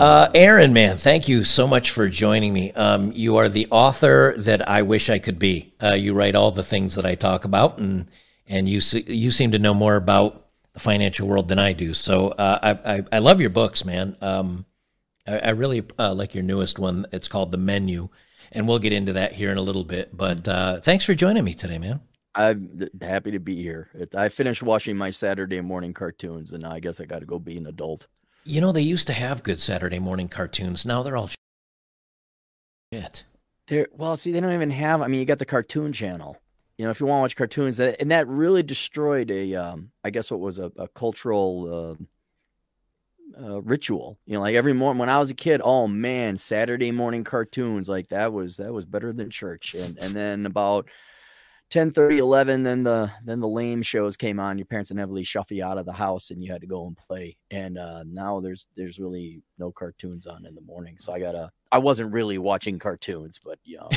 Uh, Aaron, man, thank you so much for joining me. Um, you are the author that I wish I could be. Uh, you write all the things that I talk about, and and you you seem to know more about the financial world than I do. So uh, I, I, I love your books, man. Um, I, I really uh, like your newest one. It's called The Menu, and we'll get into that here in a little bit. But uh, thanks for joining me today, man. I'm happy to be here. I finished watching my Saturday morning cartoons, and I guess I got to go be an adult. You know, they used to have good Saturday morning cartoons. Now they're all shit. They're, well, see, they don't even have. I mean, you got the Cartoon Channel. You know, if you want to watch cartoons, that, and that really destroyed a, um, I guess, what was a, a cultural uh, uh, ritual. You know, like every morning when I was a kid, oh man, Saturday morning cartoons, like that was that was better than church. And and then about 10 30 11 then the then the lame shows came on. Your parents inevitably shove you out of the house and you had to go and play. And uh, now there's there's really no cartoons on in the morning. So i gotta i wasn't really watching cartoons but you know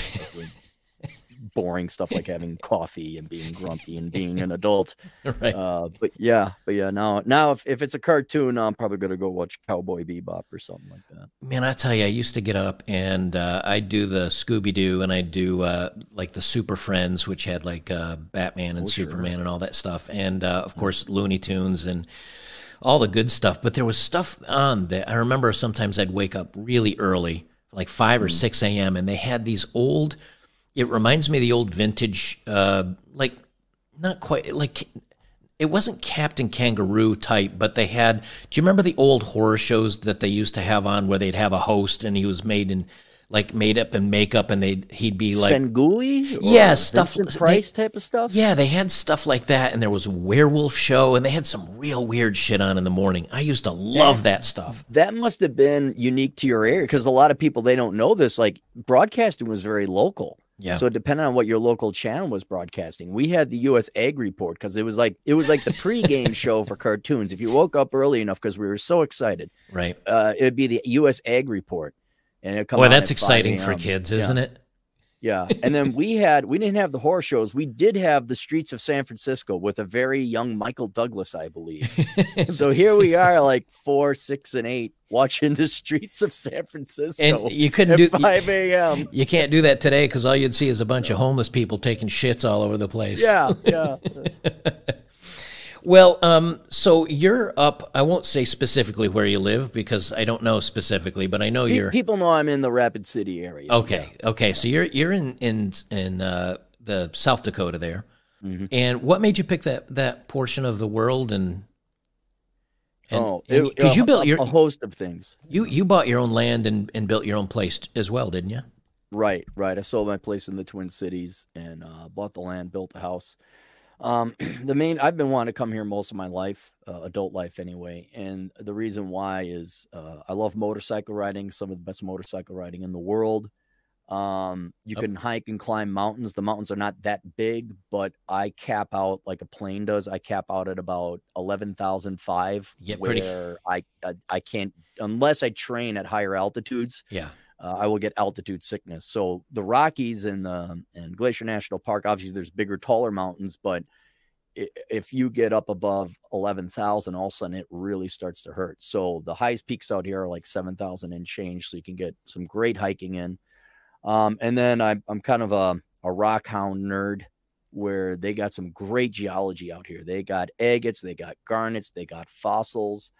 boring stuff like having coffee and being grumpy and being an adult right. uh, but yeah but yeah now now if, if it's a cartoon i'm probably gonna go watch cowboy bebop or something like that Man, I tell you, I used to get up and uh, I'd do the Scooby Doo and I'd do uh, like the Super Friends, which had like uh, Batman and Oh, sure. Superman and all that stuff, and uh, of course Looney Tunes and all the good stuff. But there was stuff on that I remember. Sometimes I'd wake up really early, like five or Mm. six a.m., and they had these old. It reminds me of the old vintage, uh, like not quite like it wasn't Captain Kangaroo type, but they had. Do you remember the old horror shows that they used to have on where they'd have a host and he was made in like made up in makeup and they he'd be like Svengoolie? Yeah, stuff- Vincent they- Price type of stuff. yeah, they had stuff like that, and there was a werewolf show, and they had some real weird shit on in the morning. I used to love that stuff. that must have been unique to your area because a lot of people they don't know this. Like broadcasting was very local. Yeah. So depending on what your local channel was broadcasting, we had the U.S. Ag Report because it was like it was like the pregame show for cartoons. If you woke up early enough because we were so excited, Right. uh, it'd be the U.S. Ag Report, and it come. Boy, that's exciting for kids, isn't it? Yeah. And then we had we didn't have the horror shows. We did have the streets of San Francisco with a very young Michael Douglas, I believe. so here we are, like four, six, and eight, watching the streets of San Francisco and you couldn't at do five a.m. You can't do that today because all you'd see is a bunch of homeless people taking shits all over the place. Yeah, yeah. Well, um, so you're up. I won't say specifically where you live because I don't know specifically, but I know Pe- you're. People know I'm in the Rapid City area. Okay. Okay. So you're you're in in in uh, the South Dakota there, Mhm. and what made you pick that that portion of the world and? Because you built your a host of things. you you bought your own land and and built your own place as well, didn't you? Right, right. I sold my place in the Twin Cities and uh, bought the land, built a house. Um, the main I've been wanting to come here most of my life, uh, adult life anyway, and the reason why is uh, I love motorcycle riding, some of the best motorcycle riding in the world. Um, you can hike and climb mountains. The mountains are not that big, but I cap out like a plane does. I cap out at about eleven thousand five, Yeah, pretty- where I, I I can't unless I train at higher altitudes Yeah. uh, I will get altitude sickness. So the Rockies and the and Glacier National Park, obviously, there's bigger, taller mountains, but if you get up above eleven thousand, all of a sudden it really starts to hurt. So the highest peaks out here are like seven thousand and change, so you can get some great hiking in. Um, and then I'm I'm kind of a a rock hound nerd where they got some great geology out here. They got agates, they got garnets, they got fossils.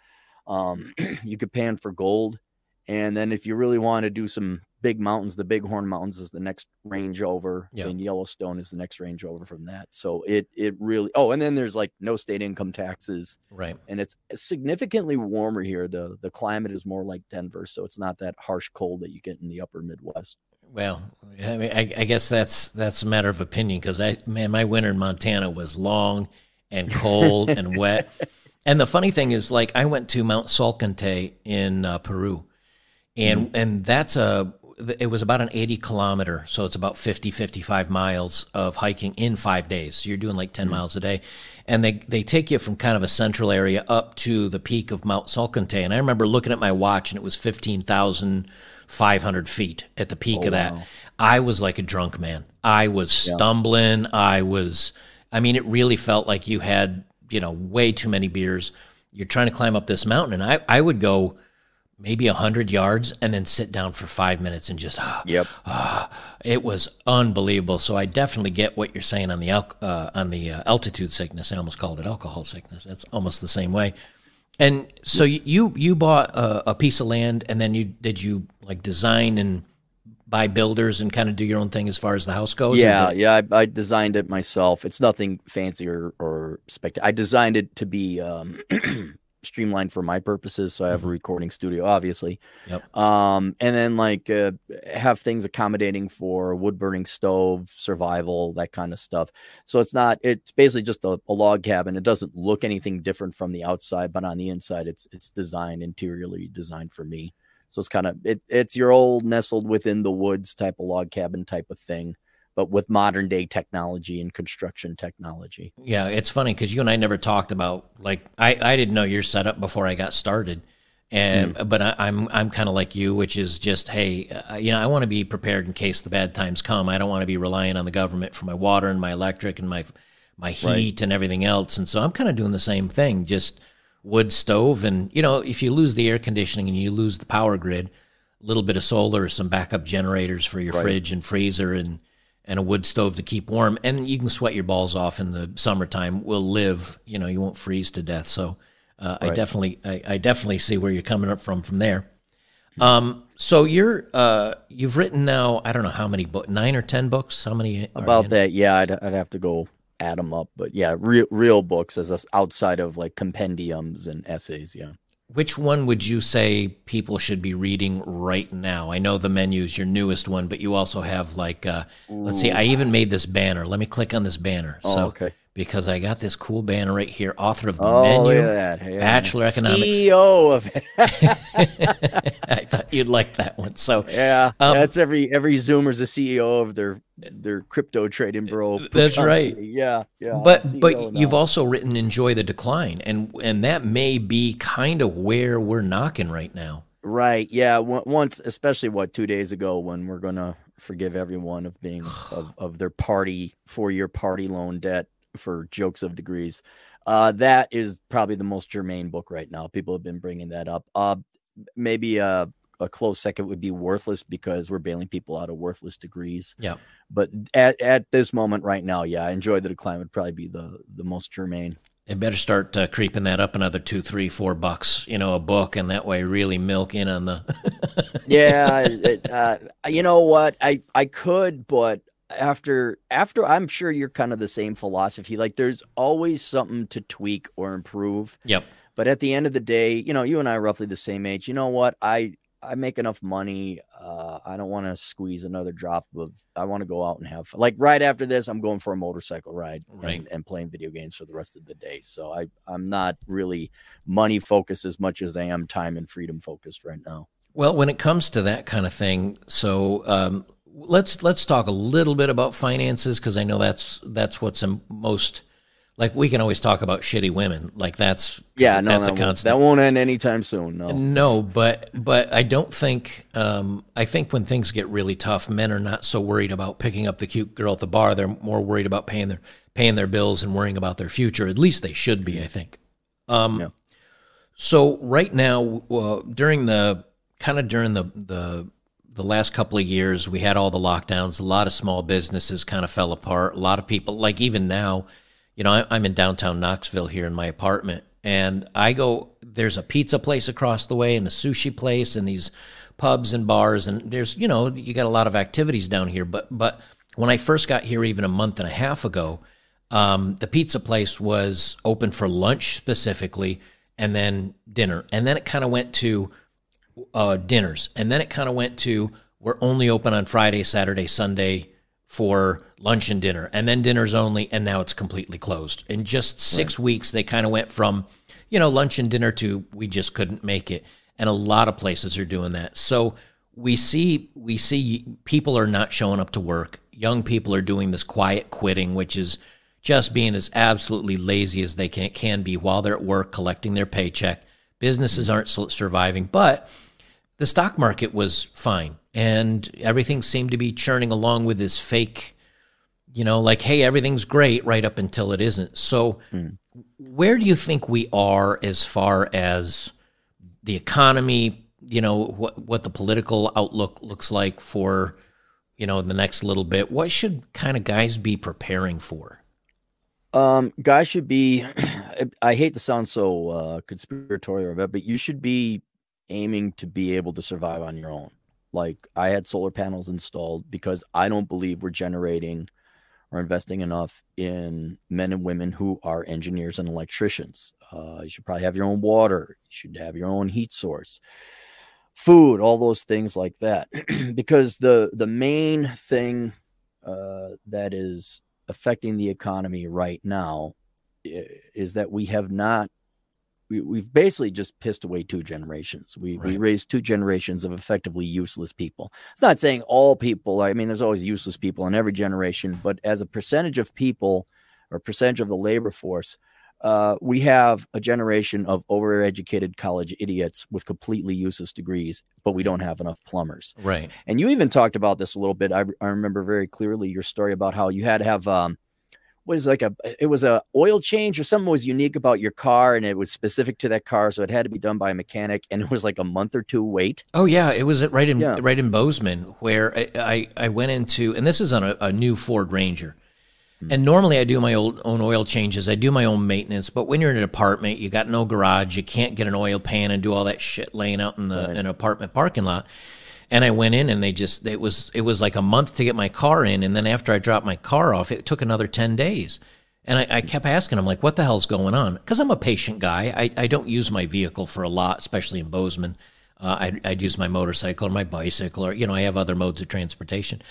Um, you could pan for gold. And then if you really want to do some big mountains, the Bighorn Mountains is the next range over, Yeah. and Yellowstone is the next range over from that. So it it really oh, and then there's like no state income taxes, Right. and it's significantly warmer here. the The climate is more like Denver, so it's not that harsh cold that you get in the upper Midwest. Well, I mean, I, I guess that's that's a matter of opinion because I man, my winter in Montana was long and cold and wet. And the funny thing is, like, I went to Mount Salcantay in uh, Peru, and and that's a it was about an 80 kilometer so it's about 50 55 miles of hiking in five days. So you're doing like 10 miles a day. And they they take you from kind of a central area up to the peak of mount salcantay and i remember looking at my watch and it was 15500 feet at the peak Oh, of that wow. i was like a drunk man i was stumbling i was i mean it really felt like you had you know way too many beers you're trying to climb up this mountain and i i would go maybe 100 yards and then sit down for five minutes and just, ah, Yep. ah, it was unbelievable. So I definitely get what you're saying on the, al- uh, on the uh, altitude sickness. I almost called it alcohol sickness. That's almost the same way. And so you, you, you bought a, a piece of land and then you, did you like design and buy builders and kind of do your own thing as far as the house goes? Yeah, yeah. I, I designed it myself. It's nothing fancy or or spectacular. I designed it to be um, streamlined for my purposes. So I have a recording studio, obviously. Yep. Um, and then like uh, have things accommodating for wood burning stove, survival, that kind of stuff. So it's not. It's basically just a, a log cabin. It doesn't look anything different from the outside, but on the inside, it's it's designed interiorly designed for me. So it's kind of it, it's your old nestled within the woods type of log cabin type of thing, but with modern day technology and construction technology. Yeah, it's funny because you and I never talked about like I, I didn't know your setup before I got started, and but I, I'm I'm kind of like you, which is just hey, uh, you know, I want to be prepared in case the bad times come. I don't want to be relying on the government for my water and my electric and my my heat and everything else. And so I'm kind of doing the same thing, just wood stove, and you know, if you lose the air conditioning and you lose the power grid, a little bit of solar, some backup generators for your Right. fridge and freezer, and and a wood stove to keep warm, and you can sweat your balls off in the summertime. We'll live, you know, you won't freeze to death. So uh, I definitely, I, I definitely see where you're coming up from from there. Um, so you're, uh, you've written now, I don't know how many books, nine or ten books. How many? About that, yeah, I'd, I'd have to go add them up, but yeah, real real books as us outside of like compendiums and essays. Yeah. Which one would you say people should be reading right now? I know the menu is your newest one, but you also have like, uh, let's see, I even made this banner. Let me click on this banner. Oh, so, okay. Because I got this cool banner right here, author of the Oh, menu, look at that. Yeah. Bachelor Economics. CEO of I thought you'd like that one. So yeah, Um, that's every every Zoomer's a CEO of their their crypto trading bro. That's right. Yeah, yeah. but but you've also written enjoy the decline and and that may be kind of where we're knocking right now right. Yeah, on- once, especially what two days ago when we're gonna forgive everyone of being of, of their party four year party loan debt for jokes of degrees. Uh, that is probably the most germane book right now. People have been bringing that up. Uh, maybe a, a close second would be worthless because we're bailing people out of worthless degrees. yeah But at, at this moment right now, yeah, I enjoy the decline would probably be the the most germane. they better start uh, creeping that up another two three four bucks you know a book and that way really milk in on the yeah, it, uh, you know what? I I could, but after after I'm sure you're kind of the same philosophy. Like there's always something to tweak or improve. yep But at the end of the day, you know, you and I are roughly the same age. You know what? I I make enough money. Uh, I don't want to squeeze another drop of. I want to go out and have fun. like right after this. I'm going for a motorcycle ride Right. and, and playing video games for the rest of the day. So I I'm not really money focused as much as I am time and freedom focused right now. well when it comes to that kind of thing so um, let's let's talk a little bit about finances because i know that's that's what's most like we can always talk about shitty women like that's Yeah, no, that's that, a won't, constant that won't end anytime soon. No. No, but but I don't think um, I think when things get really tough, men are not so worried about picking up the cute girl at the bar. They're more worried about paying their paying their bills and worrying about their future. At least they should be, I think. Um, Yeah. So right now, uh, during the kind of during the the the last couple of years, we had all the lockdowns. A lot of small businesses kind of fell apart. A lot of people, like even now, you know, I, I'm in downtown Knoxville here in my apartment, and I go. There's a pizza place across the way, and a sushi place, and these pubs and bars, and there's you know you got a lot of activities down here. But but when I first got here, even a month and a half ago, um, the pizza place was open for lunch specifically, and then dinner, and then it kind of went to uh, dinners, and then it kind of went to we're only open on Friday, Saturday, Sunday for lunch and dinner, and then dinners only, and now it's completely closed. In just six weeks, they kind of went from you know lunch and dinner to we just couldn't make it, and a lot of places are doing that. So we see we see people are not showing up to work. Young people are doing this quiet quitting, which is just being as absolutely lazy as they can can be while they're at work collecting their paycheck. Businesses aren't surviving, but the stock market was fine and everything seemed to be churning along with this fake you know like hey everything's great right up until it isn't so where do you think we are as far as the economy you know what what the political outlook looks like for you know the next little bit. What should kind of guys be preparing for? Um, guys should be. I hate to sound so uh, conspiratorial, but you should be aiming to be able to survive on your own. Like I had solar panels installed because I don't believe we're generating or investing enough in men and women who are engineers and electricians. Uh, you should probably have your own water. You should have your own heat source, food, all those things like that. because the the main thing uh, that is affecting the economy right now is that we have not we, we've basically just pissed away two generations. We, right. we raised two generations of effectively useless people. It's not saying all people, I mean, there's always useless people in every generation, but as a percentage of people or percentage of the labor force, uh, we have a generation of overeducated college idiots with completely useless degrees, but we don't have enough plumbers. Right. And you even talked about this a little bit. I, I remember very clearly your story about how you had to have um, was like a it was a oil change or something was unique about your car and it was specific to that car so it had to be done by a mechanic and it was like a month or two wait oh yeah it was right in yeah. right in bozeman where I, I, I went into and this is on a, a new ford ranger mm-hmm. and normally i do my old, own oil changes i do my own maintenance but when you're in an apartment you got no garage you can't get an oil pan and do all that shit laying out in the right. an apartment parking lot and I went in and they just it was it was like a month to get my car in, and then after I dropped my car off, it took another ten days. And I, I kept asking him like, "What the hell's going on?" Because I'm a patient guy. I, I don't use my vehicle for a lot, especially in Bozeman. Uh, I'd, I'd use my motorcycle or my bicycle, or you know, I have other modes of transportation.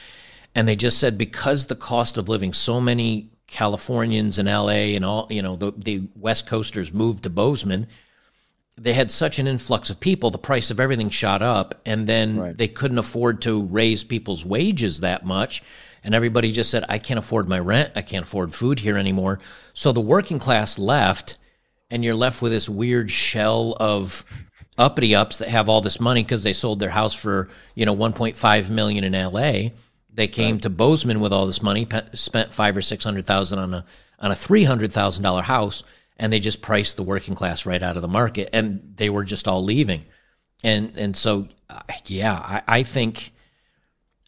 And they just said because the cost of living, so many Californians in LA and all, you know, the, the West Coasters moved to Bozeman they had such an influx of people, the price of everything shot up, and then right. they couldn't afford to raise people's wages that much. And everybody just said, I can't afford my rent. I can't afford food here anymore. So the working class left, and you're left with this weird shell of uppity ups that have all this money because they sold their house for, you know, 1.5 million in LA. They came right. to Bozeman with all this money, spent five or six hundred thousand on a on a three hundred thousand dollar house and they just priced the working class right out of the market, and they were just all leaving, and and so uh, yeah, I, I think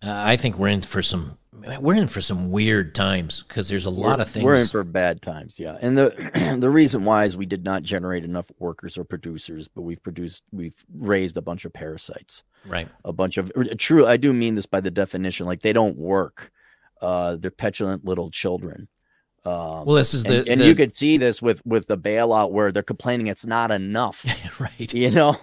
uh, I think we're in for some we're in for some weird times because there's a lot we're, of things. We're in for bad times, yeah. And the the reason why is we did not generate enough workers or producers, but we've produced we've raised a bunch of parasites, right? A bunch of true. I do mean this by the definition, like they don't work. Uh, they're petulant little children. Um, well, this is the and, and the... you could see this with with the bailout where they're complaining it's not enough, right? You know,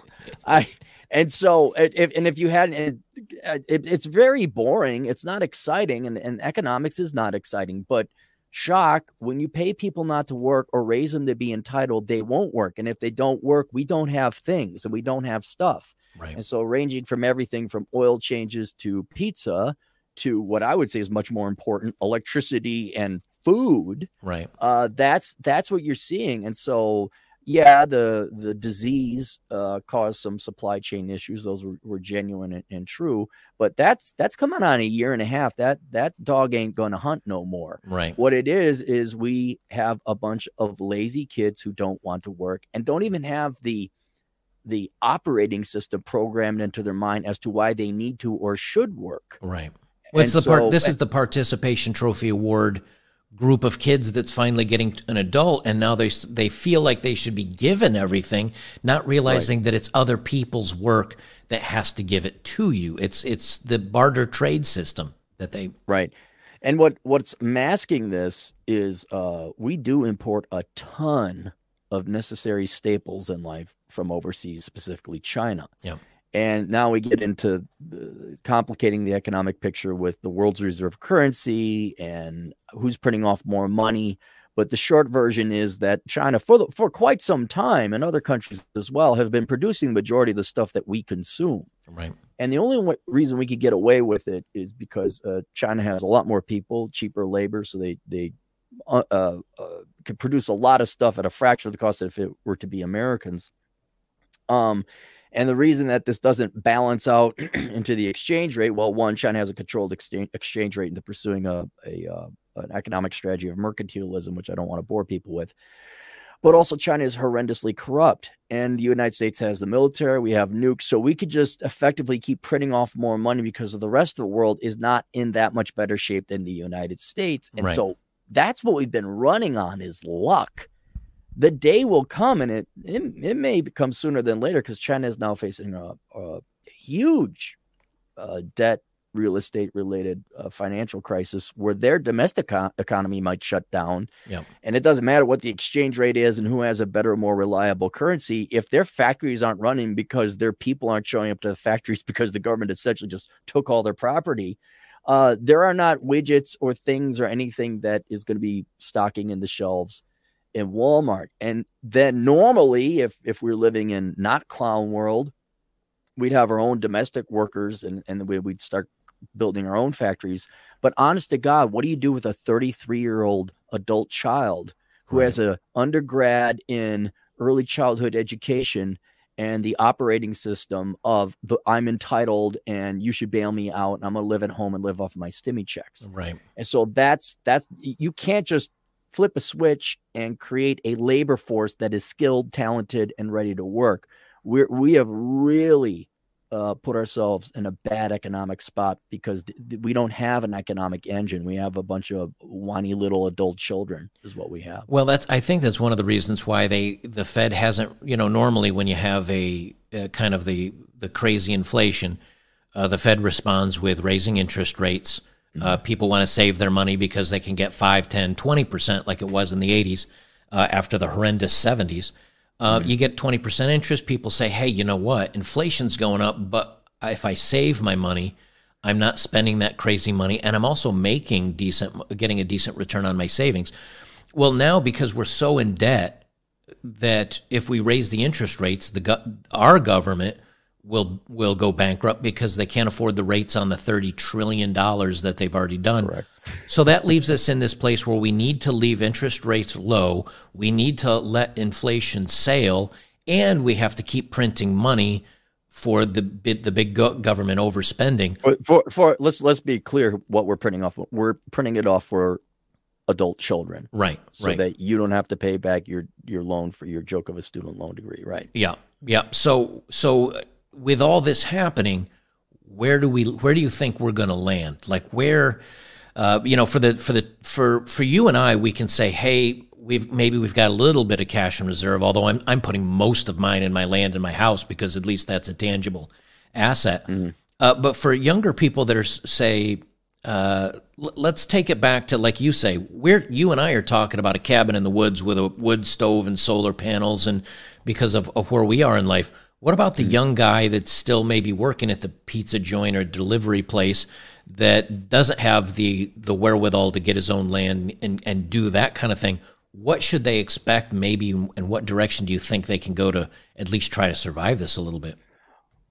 I and so if and if you had it, it, it's very boring. It's not exciting, and and economics is not exciting. But shock when you pay people not to work or raise them to be entitled, they won't work, and if they don't work, we don't have things and we don't have stuff. Right. And so, ranging from everything from oil changes to pizza to what I would say is much more important electricity and food right. uh that's that's what you're seeing. And so yeah the the disease uh caused some supply chain issues. Those were, were genuine and, and, true. But that's that's coming on a year and a half. That that dog ain't gonna hunt no more. Right. What it is is we have a bunch of lazy kids who don't want to work and don't even have the the operating system programmed into their mind as to why they need to or should work. Right. What's the so, part this is the participation trophy award group of kids that's finally getting an adult and now they they feel like they should be given everything not realizing right. that it's other people's work that has to give it to you. It's it's the barter trade system that they right. And what what's masking this is uh we do import a ton of necessary staples in life from overseas specifically china. Yeah and now we get into the, complicating the economic picture with the world's reserve currency and who's printing off more money. But the short version is that China, for the, for quite some time, and other countries as well, have been producing the majority of the stuff that we consume. Right. And the only w- reason we could get away with it is because uh, China has a lot more people, cheaper labor, so they they uh, uh, uh can produce a lot of stuff at a fraction of the cost if it were to be Americans. Um, and the reason that this doesn't balance out into the exchange rate, well, one, China has a controlled exchange, exchange rate into pursuing a, a uh, an economic strategy of mercantilism, which I don't want to bore people with. but also China is horrendously corrupt. And the United States has the military, we have nukes. So we could just effectively keep printing off more money because of the rest of the world is not in that much better shape than the United States. And right. so that's what we've been running on is luck. The day will come, and it it, it may come sooner than later because China is now facing a, a huge uh, debt real estate related uh, financial crisis where their domestic co- economy might shut down. Yeah. And it doesn't matter what the exchange rate is and who has a better, more reliable currency. If their factories aren't running because their people aren't showing up to the factories because the government essentially just took all their property, uh, there are not widgets or things or anything that is going to be stocking in the shelves in Walmart. And then normally, if if we're living in not clown world, we'd have our own domestic workers and, and we'd start building our own factories. But honest to God, what do you do with a 33 year old adult child who right. has a undergrad in early childhood education and the operating system of the I'm entitled and you should bail me out and I'm gonna live at home and live off of my stimmy checks. Right. And so that's that's you can't just flip a switch and create a labor force that is skilled, talented, and ready to work. we we have really uh, put ourselves in a bad economic spot because th- th- we don't have an economic engine. We have a bunch of whiny little adult children, is what we have. Well, that's I think that's one of the reasons why they the Fed hasn't. You know, normally when you have a, a kind of the the crazy inflation, uh, the Fed responds with raising interest rates. Uh, mm-hmm. People want to save their money because they can get 5, 10, 20% like it was in the 80s uh, after the horrendous 70s. Uh, mm-hmm. You get 20% interest. People say, hey, you know what? Inflation's going up, but if I save my money, I'm not spending that crazy money, and I'm also making decent, getting a decent return on my savings. Well, now because we're so in debt that if we raise the interest rates, the our government will will go bankrupt because they can't afford the rates on the 30 trillion dollars that they've already done. Correct. So that leaves us in this place where we need to leave interest rates low, we need to let inflation sail, and we have to keep printing money for the the big government overspending. For, for, for let's let's be clear what we're printing off. We're printing it off for adult children. Right. So right. that you don't have to pay back your your loan for your joke of a student loan degree, right? Yeah. Yeah. So so with all this happening, where do we where do you think we're going to land? Like where uh, you know for the for the for for you and I we can say hey we've maybe we've got a little bit of cash in reserve although I'm I'm putting most of mine in my land and my house because at least that's a tangible asset. Mm-hmm. Uh, but for younger people that are say uh, l- let's take it back to like you say we're you and I are talking about a cabin in the woods with a wood stove and solar panels and because of, of where we are in life what about the hmm. young guy that's still maybe working at the pizza joint or delivery place that doesn't have the the wherewithal to get his own land and, and do that kind of thing? What should they expect maybe and what direction do you think they can go to at least try to survive this a little bit?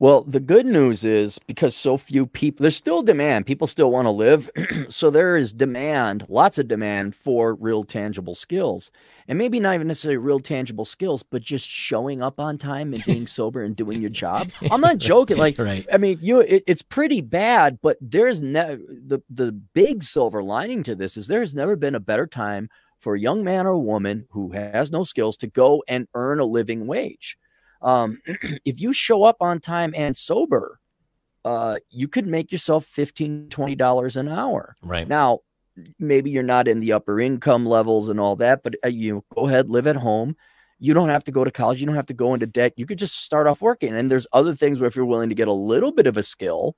Well, the good news is because so few people, there's still demand. People still want to live. so there is demand, lots of demand for real tangible skills. And maybe not even necessarily real tangible skills, but just showing up on time and being sober and doing your job. I'm not joking. Like, right. I mean, you, it, it's pretty bad, but there's never the, the big silver lining to this is there has never been a better time for a young man or woman who has no skills to go and earn a living wage um, if you show up on time and sober, uh, you could make yourself 15 $20 an hour. Right. Now, maybe you're not in the upper income levels and all that, but uh, you go ahead, live at home. You don't have to go to college. You don't have to go into debt. You could just start off working. And there's other things where if you're willing to get a little bit of a skill,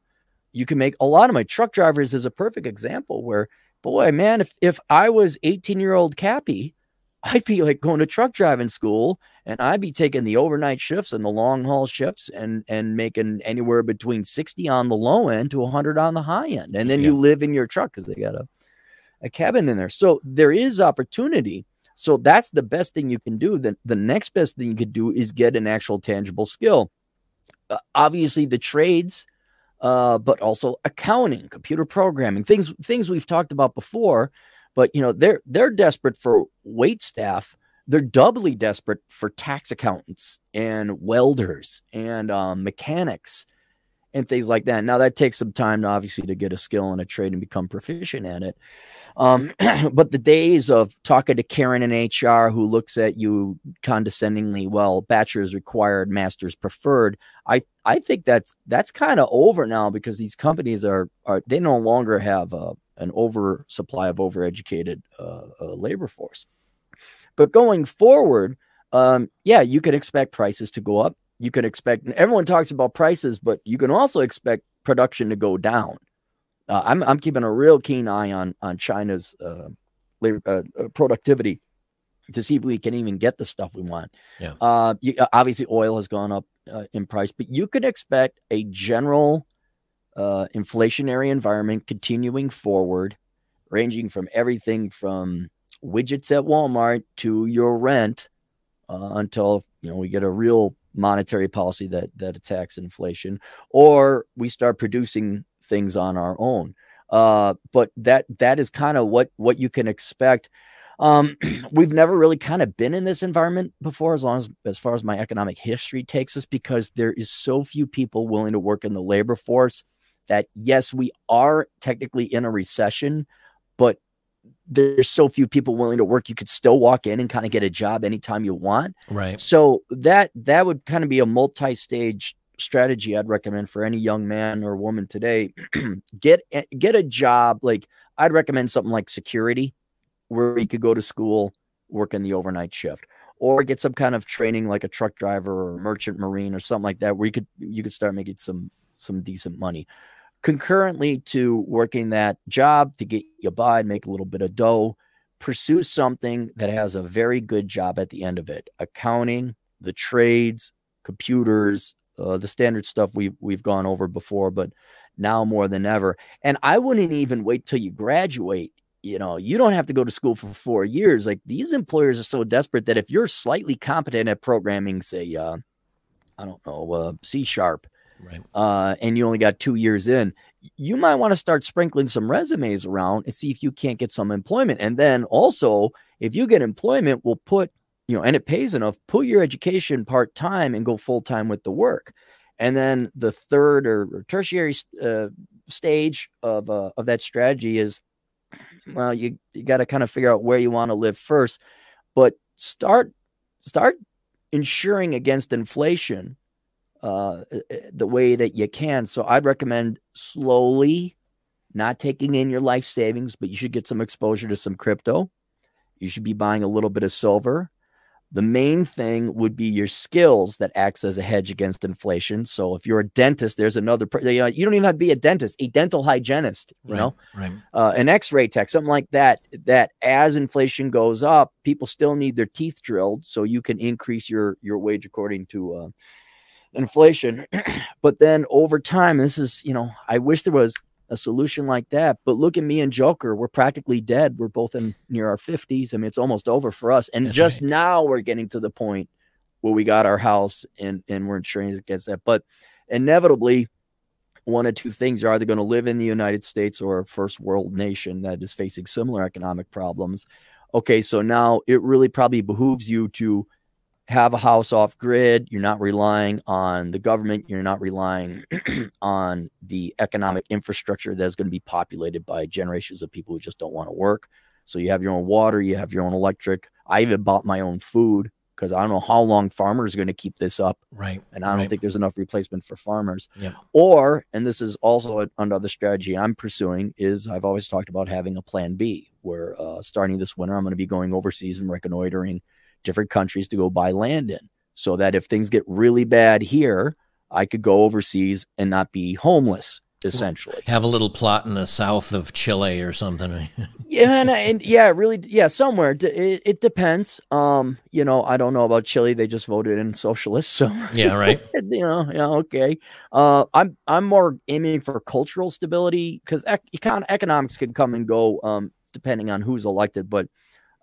you can make a lot of my truck drivers is a perfect example where, boy, man, if, if I was 18 year old Cappy, I'd be like going to truck driving school and I'd be taking the overnight shifts and the long haul shifts and and making anywhere between 60 on the low end to 100 on the high end. And then yeah. you live in your truck cuz they got a a cabin in there. So there is opportunity. So that's the best thing you can do. The, the next best thing you could do is get an actual tangible skill. Uh, obviously the trades uh, but also accounting, computer programming, things things we've talked about before but you know, they're they're desperate for wait staff. They're doubly desperate for tax accountants and welders and um, mechanics. and things like that. Now that takes some time obviously to get a skill in a trade and become proficient at it. Um, but the days of talking to Karen in HR who looks at you condescendingly, well, bachelor's required, master's preferred. I I think that's that's kind of over now because these companies are are they no longer have a, an oversupply of overeducated uh, uh, labor force. But going forward, um, yeah, you can expect prices to go up. You can expect everyone talks about prices, but you can also expect production to go down. Uh, I'm I'm keeping a real keen eye on on China's uh, labor, uh, uh, productivity to see if we can even get the stuff we want. Yeah. Uh, you, obviously, oil has gone up in price, but you can expect a general inflationary environment continuing forward, ranging from everything from widgets at Walmart to your rent until you know we get a real monetary policy that that attacks inflation, or we start producing things on our own. Uh, but that that is kind of what what you can expect. Um, we've never really kind of been in this environment before, as long as as far as my economic history takes us, because there is so few people willing to work in the labor force. That yes, we are technically in a recession, but there's so few people willing to work you could still walk in and kind of get a job anytime you want right so that that would kind of be a multi-stage strategy I'd recommend for any young man or woman today. get get a job like I'd recommend something like security, where you could go to school, work in the overnight shift, or get some kind of training like a truck driver or merchant marine or something like that, where you could you could start making some some decent money. Concurrently to working that job to get you by, and make a little bit of dough, pursue something that has a very good job at the end of it. Accounting, the trades, computers, uh, the standard stuff we we've gone over before, but now more than ever. And I wouldn't even wait till you graduate. You know, you don't have to go to school for four years. Like these employers are so desperate that if you're slightly competent at programming, say, uh, I don't know, uh, C sharp, right. uh, and you only got two years in, you might want to start sprinkling some resumes around and see if you can't get some employment. And then also, if you get employment, we'll put you know, and it pays enough, put your education part time and go full time with the work. And then the third or, or tertiary uh, stage of uh, of that strategy is, well, you you got to kind of figure out where you want to live first, but start start insuring against inflation uh, uh, the way that you can. So I'd recommend slowly, not taking in your life savings, but you should get some exposure to some crypto. You should be buying a little bit of silver. The main thing would be your skills that acts as a hedge against inflation. So if you're a dentist, there's another. You, know, you don't even have to be a dentist, a dental hygienist. You right, know, right. Uh, an X-ray tech, something like that. That as inflation goes up, people still need their teeth drilled, so you can increase your your wage according to uh, inflation. but then over time, this is you know, I wish there was a solution like that. But look at me and Joker. We're practically dead. We're both in near our 50s. I mean, it's almost over for us. And That's just right. now we're getting to the point where we got our house and, and we're insuring against that. But inevitably, one of two things are either going to live in the United States or a first world nation that is facing similar economic problems. Okay, so now it really probably behooves you to have a house off grid. You're not relying on the government. You're not relying on the economic infrastructure that's going to be populated by generations of people who just don't want to work. So you have your own water, you have your own electric. I even bought my own food because I don't know how long farmers are going to keep this up. Right. And I don't right. think there's enough replacement for farmers. Yep. Or, and this is also another strategy I'm pursuing, is I've always talked about having a plan B where uh, starting this winter, I'm going to be going overseas and reconnoitering different countries to go buy land in so that if things get really bad here, I could go overseas and not be homeless essentially. Have a little plot in the south of Chile or something. yeah, and, and, yeah, really, yeah, somewhere. It, it, depends. Um, you know, I don't know about Chile. They just voted in socialists, so yeah, right. you know, yeah, okay. Uh, I'm I'm more aiming for cultural stability because econ- economics can come and go um, depending on who's elected, but.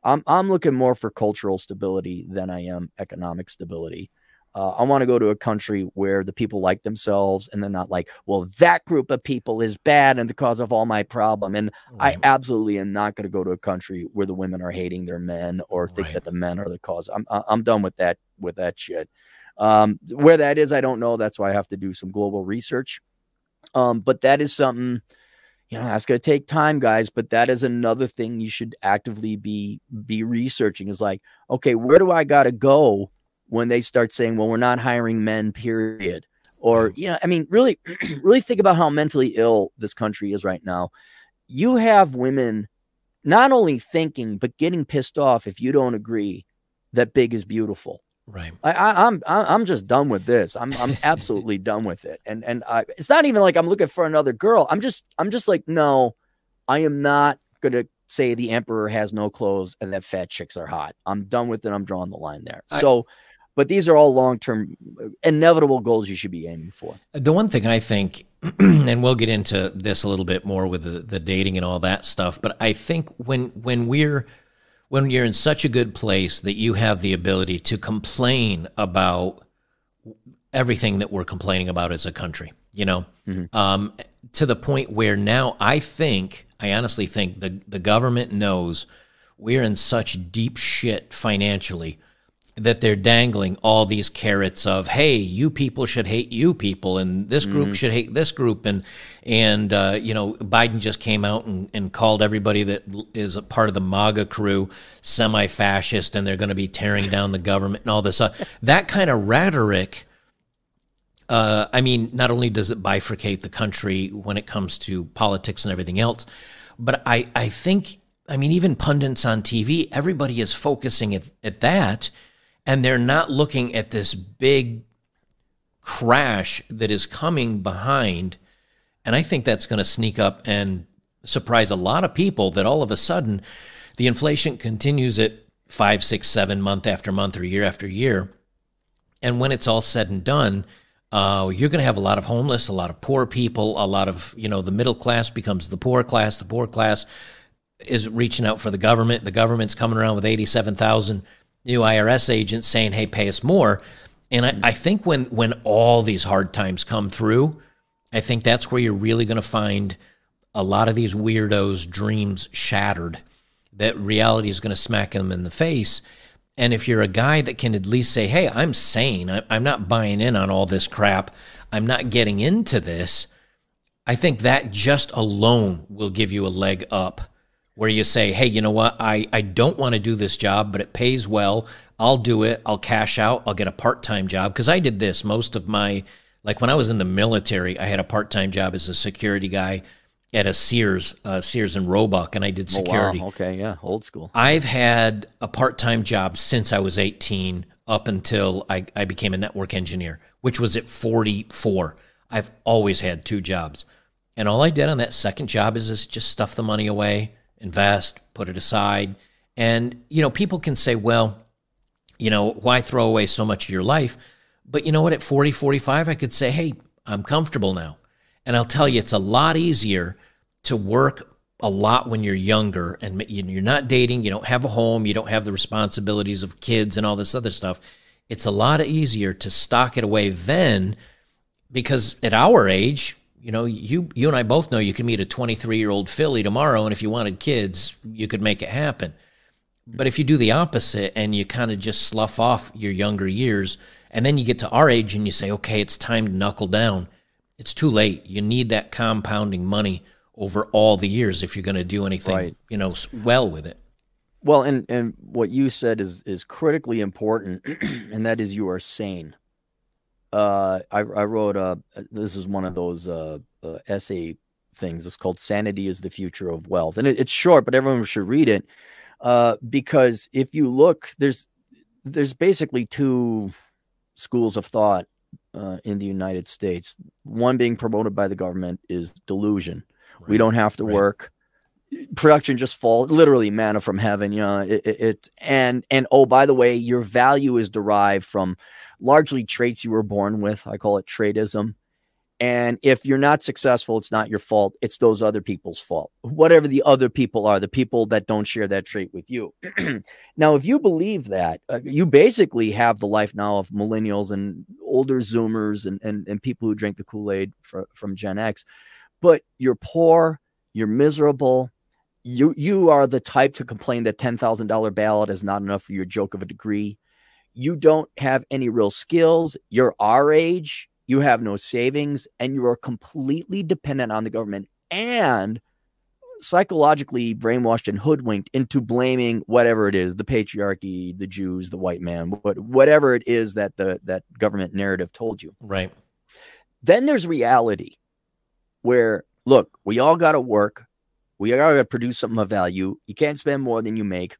I'm I'm looking more for cultural stability than I am economic stability. Uh, I want to go to a country where the people like themselves and they're not like, well, that group of people is bad and the cause of all my problem. And right. I absolutely am not going to go to a country where the women are hating their men or think Right. that the men are the cause. I'm I'm done with that with that shit. Um, where that is, I don't know. That's why I have to do some global research. Um, but that is something, you know, that's going to take time, guys. But that is another thing you should actively be be researching. Is like, okay, where do I got to go when they start saying, well, we're not hiring men, period. Or, you know, I mean, really, really think about how mentally ill this country is right now. You have women not only thinking, but getting pissed off if you don't agree that big is beautiful. Right. I, I, I'm I'm just done with this. I'm I'm absolutely done with it. And and I, it's not even like I'm looking for another girl. I'm just I'm just like no, I am not gonna say the emperor has no clothes and that fat chicks are hot. I'm done with it. I'm drawing the line there. I, so but these are all long term, uh, inevitable goals you should be aiming for. The one thing I think, and we'll get into this a little bit more with the, the dating and all that stuff, but I think when when we're when you're in such a good place that you have the ability to complain about everything that we're complaining about as a country, you know, mm-hmm. um, to the point where now I think, I honestly think the the government knows we're in such deep shit financially that they're dangling all these carrots of hey you people should hate you people and this group mm-hmm. should hate this group and and uh, you know biden just came out and, and called everybody that is a part of the maga crew semi-fascist and they're going to be tearing down the government and all this uh, that kind of rhetoric uh, I mean, not only does it bifurcate the country when it comes to politics and everything else, but I, I think, I mean, even pundits on TV, everybody is focusing at, at that and they're not looking at this big crash that is coming behind. And I think that's going to sneak up and surprise a lot of people that all of a sudden the inflation continues at five, six, seven month after month or year after year. And when it's all said and done, uh, you're going to have a lot of homeless, a lot of poor people, a lot of, you know, the middle class becomes the poor class. The poor class is reaching out for the government. The government's coming around with 87,000 new IRS agents saying, "Hey, pay us more." And I, I think when when all these hard times come through, I think that's where you're really going to find a lot of these weirdos' dreams shattered. That reality is going to smack them in the face. And if you're a guy that can at least say, "Hey, I'm sane. I'm not buying in on all this crap. I'm not getting into this," I think that just alone will give you a leg up where you say, hey, you know what? I, I don't want to do this job, but it pays well. I'll do it. I'll cash out. I'll get a part time job. Because I did this most of my, like when I was in the military, I had a part time job as a security guy at a Sears, uh, Sears and Roebuck, and I did security. Oh, wow. Okay, yeah, old school. I've had a part time job since I was 18 up until I, I became a network engineer, which was at 44. I've always had two jobs. And all I did on that second job is, is just stuff the money away invest, put it aside. And, you know, people can say, well, you know, why throw away so much of your life? But you know what? At 40, 45, I could say, hey, I'm comfortable now. And I'll tell you, it's a lot easier to work a lot when you're younger and you're not dating, you don't have a home, you don't have the responsibilities of kids and all this other stuff. It's a lot easier to stock it away then because at our age, you know, you you and I both know you can meet a 23 year old filly tomorrow, and if you wanted kids, you could make it happen. But if you do the opposite and you kind of just slough off your younger years, and then you get to our age and you say, okay, it's time to knuckle down, it's too late. You need that compounding money over all the years if you're going to do anything, right. you know, well with it. Well, and and what you said is is critically important, and that is you are sane uh, I, I wrote a. This is one of those uh, uh, essay things. It's called "Sanity is the Future of Wealth," and it, it's short, but everyone should read it uh, because if you look, there's there's basically two schools of thought uh, in the United States. One being promoted by the government is delusion. Right. We don't have to right. work. Production just falls literally manna from heaven. You know, it, it, it and and oh by the way, your value is derived from largely traits you were born with. I call it tradeism. And if you're not successful, it's not your fault. It's those other people's fault. Whatever the other people are, the people that don't share that trait with you. now, if you believe that, uh, you basically have the life now of millennials and older Zoomers and, and, and people who drink the Kool Aid from Gen X. But you're poor, you're miserable. You, you are the type to complain that $10,000 ballot is not enough for your joke of a degree you don't have any real skills. You're our age. you have no savings, and you are completely dependent on the government and psychologically brainwashed and hoodwinked into blaming whatever it is the patriarchy the jews the white man whatever it is that the that government narrative told you right then there's reality where look we all got to work we all got to produce something of value you can't spend more than you make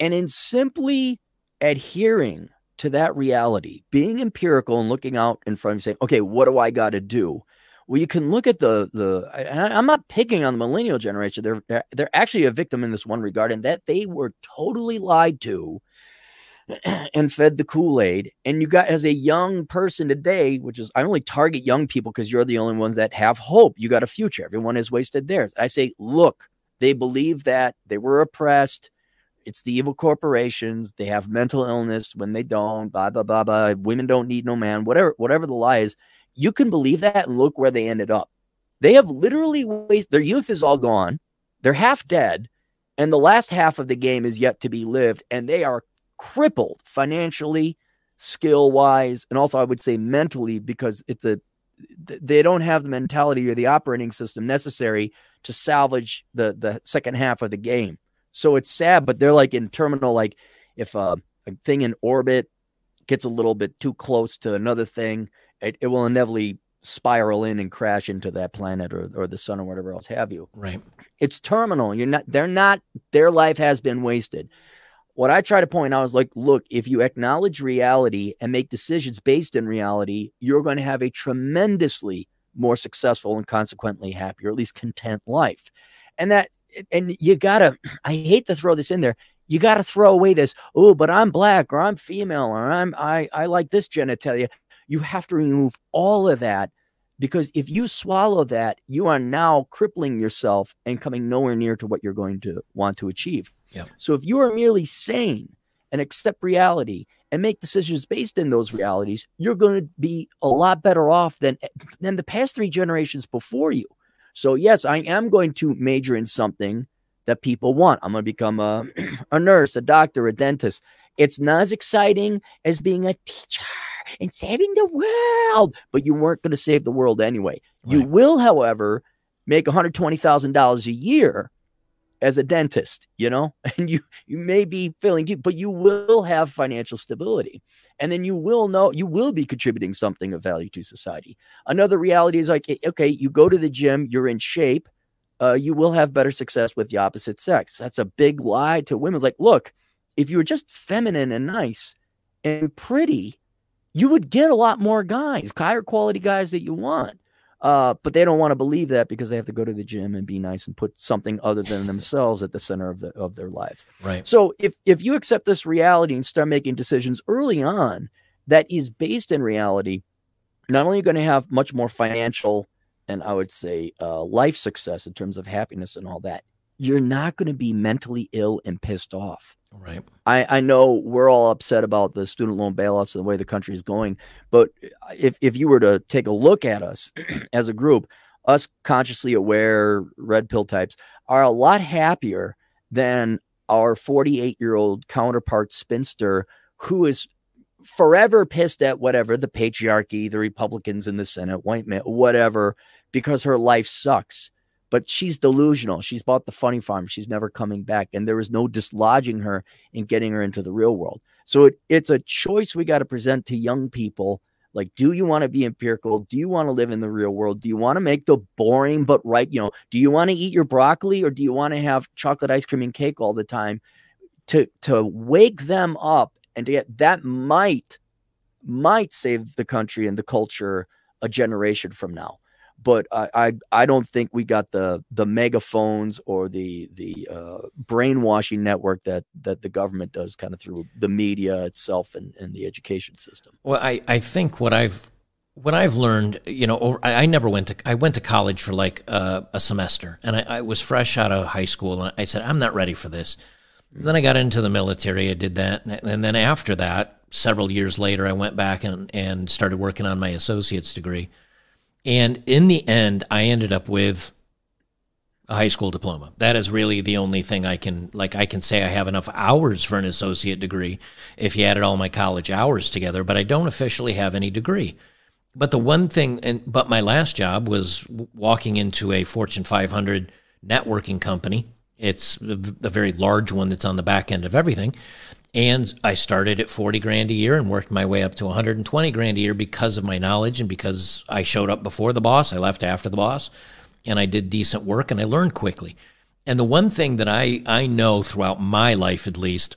and in simply adhering to that reality, being empirical and looking out in front and saying, okay, what do I got to do? Well, you can look at the the. I, am not picking on the millennial generation. They're, they're they're actually a victim in this one regard, and that they were totally lied to and fed the Kool Aid. And you got as a young person today, which is I only target young people because you're the only ones that have hope. You got a future. Everyone has wasted theirs. I say, look, they believe that they were oppressed it's the evil corporations. They have mental illness when they don't. Blah blah blah blah. Women don't need no man. Whatever whatever the lie is, you can believe that and look where they ended up. They have literally wasted their youth is all gone. They're half dead, and the last half of the game is yet to be lived, and they are crippled financially, skill wise, and also I would say mentally because it's a they don't have the mentality or the operating system necessary to salvage the the second half of the game. So it's sad, but they're like in terminal, like if a, a thing in orbit gets a little bit too close to another thing, it, it will inevitably spiral in and crash into that planet or, or the sun or whatever else have you. Right. It's terminal. You're not, they're not, their life has been wasted. What I try to point out is like, look, if you acknowledge reality and make decisions based in reality, you're going to have a tremendously more successful and consequently happier, at least content life. And that and you gotta i hate to throw this in there you gotta throw away this oh but i'm black or i'm female or i'm i i like this genitalia. You have to remove all of that because if you swallow that you are now crippling yourself and coming nowhere near to what you're going to want to achieve. Yeah. so if you are merely sane and accept reality and make decisions based in those realities you're going to be a lot better off than than the past three generations before you so, yes, I am going to major in something that people want. I'm going to become a, a nurse, a doctor, a dentist. It's not as exciting as being a teacher and saving the world, but you weren't going to save the world anyway. Right. You will, however, make $120,000 a year as a dentist, you know, and you you may be feeling deep, but you will have financial stability. And then you will know you will be contributing something of value to society. Another reality is like, okay, you go to the gym, you're in shape, uh, you will have better success with the opposite sex. That's a big lie to women. Like, look, if you were just feminine and nice and pretty, you would get a lot more guys, higher quality guys that you want. Uh, but they don't want to believe that because they have to go to the gym and be nice and put something other than themselves at the center of the of their lives. Right. So if if you accept this reality and start making decisions early on that is based in reality, not only are you going to have much more financial and I would say uh, life success in terms of happiness and all that, you're not going to be mentally ill and pissed off. Right. I, I know we're all upset about the student loan bailouts and the way the country is going, but if, if you were to take a look at us as a group, us consciously aware red pill types are a lot happier than our 48 year old counterpart spinster who is forever pissed at whatever the patriarchy, the Republicans in the Senate, white men, whatever, because her life sucks but she's delusional. She's bought the funny farm. She's never coming back. And there is no dislodging her and getting her into the real world. So it, it's a choice we got to present to young people. Like, do you want to be empirical? Do you want to live in the real world? Do you want to make the boring but right? You know, do you want to eat your broccoli or do you want to have chocolate ice cream and cake all the time? To to wake them up and to get that might might save the country and the culture a generation from now but I, I, I don't think we got the the megaphones or the the uh, brainwashing network that that the government does kind of through the media itself and, and the education system. Well, I, I think what I've what I've learned, you know, over, I, I, never went to I went to college for like uh, a semester, and I, I, was fresh out of high school, and I said I'm not ready for this. And then I got into the military. I did that, and then after that, several years later, I went back and and started working on my associate's degree and in the end, I ended up with a high school diploma. That is really the only thing I can like I can say I have enough hours for an associate degree if you added all my college hours together, but I don't officially have any degree. but the one thing, and but my last job was walking into a Fortune 500 networking company. It's a, very large one that's on the back end of everything. And I started at 40 grand a year and worked my way up to 120 grand a year because of my knowledge and because I showed up before the boss. I left after the boss and I did decent work and I learned quickly. And the one thing that I, I know throughout my life, at least,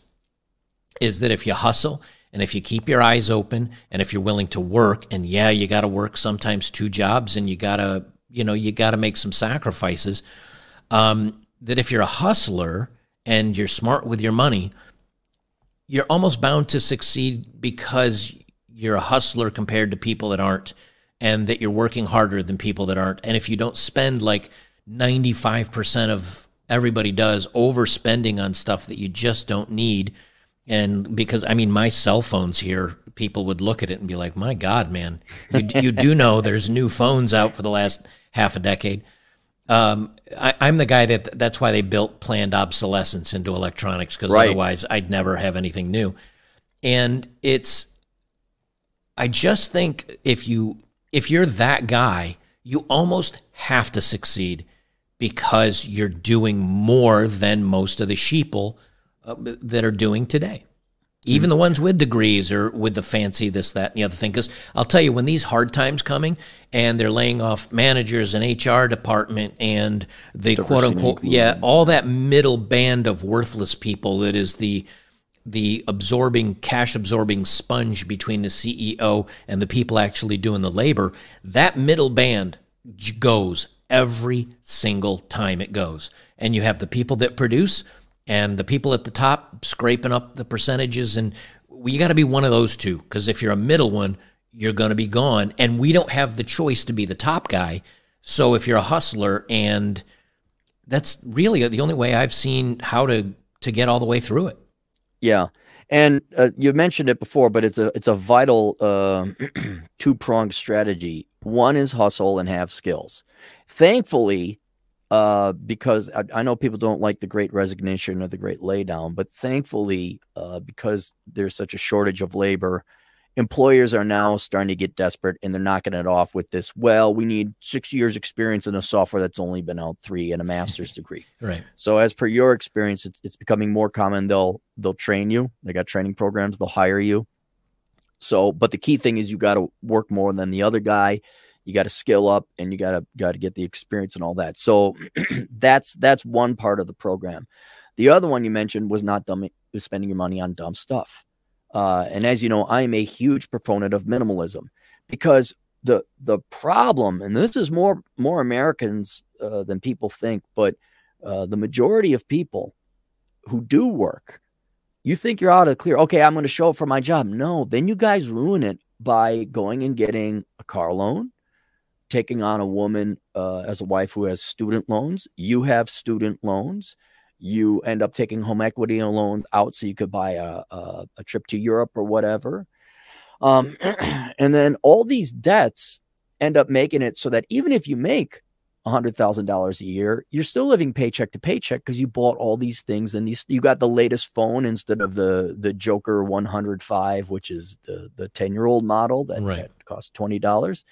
is that if you hustle and if you keep your eyes open and if you're willing to work, and yeah, you got to work sometimes two jobs and you got to, you know, you got to make some sacrifices. Um, that if you're a hustler and you're smart with your money, you're almost bound to succeed because you're a hustler compared to people that aren't and that you're working harder than people that aren't. And if you don't spend like 95% of everybody does overspending on stuff that you just don't need. And because i mean my cell phones here people would look at it and be like my god man you, you do know there's new phones out for the last half a decade um, I, am the guy that that's why they built planned obsolescence into electronics because right. otherwise I'd never have anything new. And it's, I just think if you if you're that guy, you almost have to succeed because you're doing more than most of the sheeple uh, that are doing today even hmm. the ones with degrees or with the fancy this that and the other thing. Because i'll tell you when these hard times coming and they're laying off managers and hr department and the quote unquote yeah all that middle band of worthless people that is the the absorbing cash absorbing sponge between the ceo and the people actually doing the labor that middle band goes every single time it goes. And you have the people that produce and the people at the top scraping up the percentages. And you got to be one of those two because if you're a middle one, you're going to be gone. And we don't have the choice to be the top guy. So if you're a hustler, and that's really the only way I've seen how to to get all the way through it. Yeah. And uh, you mentioned it before, but it's a it's a vital uh, two pronged strategy. One is hustle and have skills. Thankfully, uh, because I, I, know people don't like the great resignation or the great laydown, but thankfully, uh, because there's such a shortage of labor, employers are now starting to get desperate and they're knocking it off with this. Well, we need six years experience in a software that's only been out three and a master's degree. Right. So, as per your experience, it's, it's becoming more common. They'll they'll train you. They got training programs. They'll hire you. So, but the key thing is you got to work more than the other guy you got to skill up and you got to got to get the experience and all that. So that's that's one part of the program. The other one you mentioned was not dumb was spending your money on dumb stuff. Uh, and as you know, I am a huge proponent of minimalism because the the problem, and this is more more Americans uh, than people think, but uh, the majority of people who do work, you think you're out of the clear. Okay, I'm going to show up for my job. No, then you guys ruin it by going and getting a car loan, taking on a woman uh, as a wife who has student loans. You have student loans. You end up taking home equity and loans out so you could buy a, a, a trip to Europe or whatever. Um, and then all these debts end up making it so that even if you make $100,000 a year, you're still living paycheck to paycheck because you bought all these things and these you got the latest phone instead of the the Joker 105 which is the the 10-year-old model that, right. that costs $20.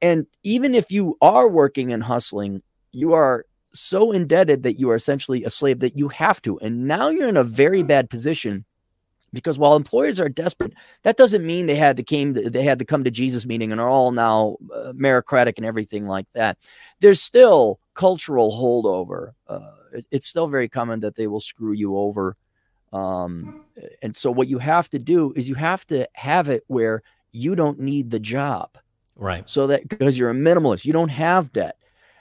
And even if you are working and hustling, you are so indebted that you are essentially a slave that you have to. And now you're in a very bad position because while employers are desperate, that doesn't mean they had to came they had to come to Jesus meeting and are all now uh, meritocratic and everything like that. There's still cultural holdover. Uh, it, it's still very common that they will screw you over. Um, and so what you have to do is you have to have it where you don't need the job. Right. So that because you're a minimalist, you don't have debt.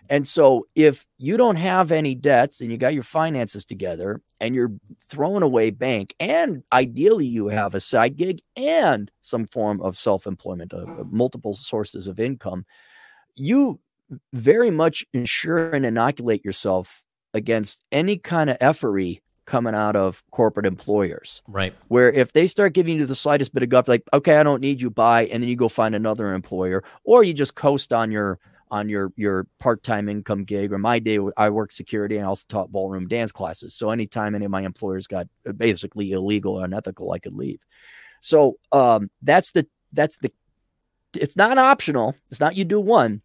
And so if you don't have any debts and you got your finances together and you're throwing away bank and ideally you have a side gig and some form of self-employment, uh, multiple sources of income, you very much ensure and inoculate yourself against any kind of effery coming out of corporate employers. Right. Where if they start giving you the slightest bit of guff, like, okay, I don't need you, buy, and then you go find another employer, or you just coast on your on your your part-time income gig or my day i work security and i also taught ballroom dance classes so anytime any of my employers got uh, basically illegal or unethical i could leave so um, that's the that's the it's not optional. It's not you do one.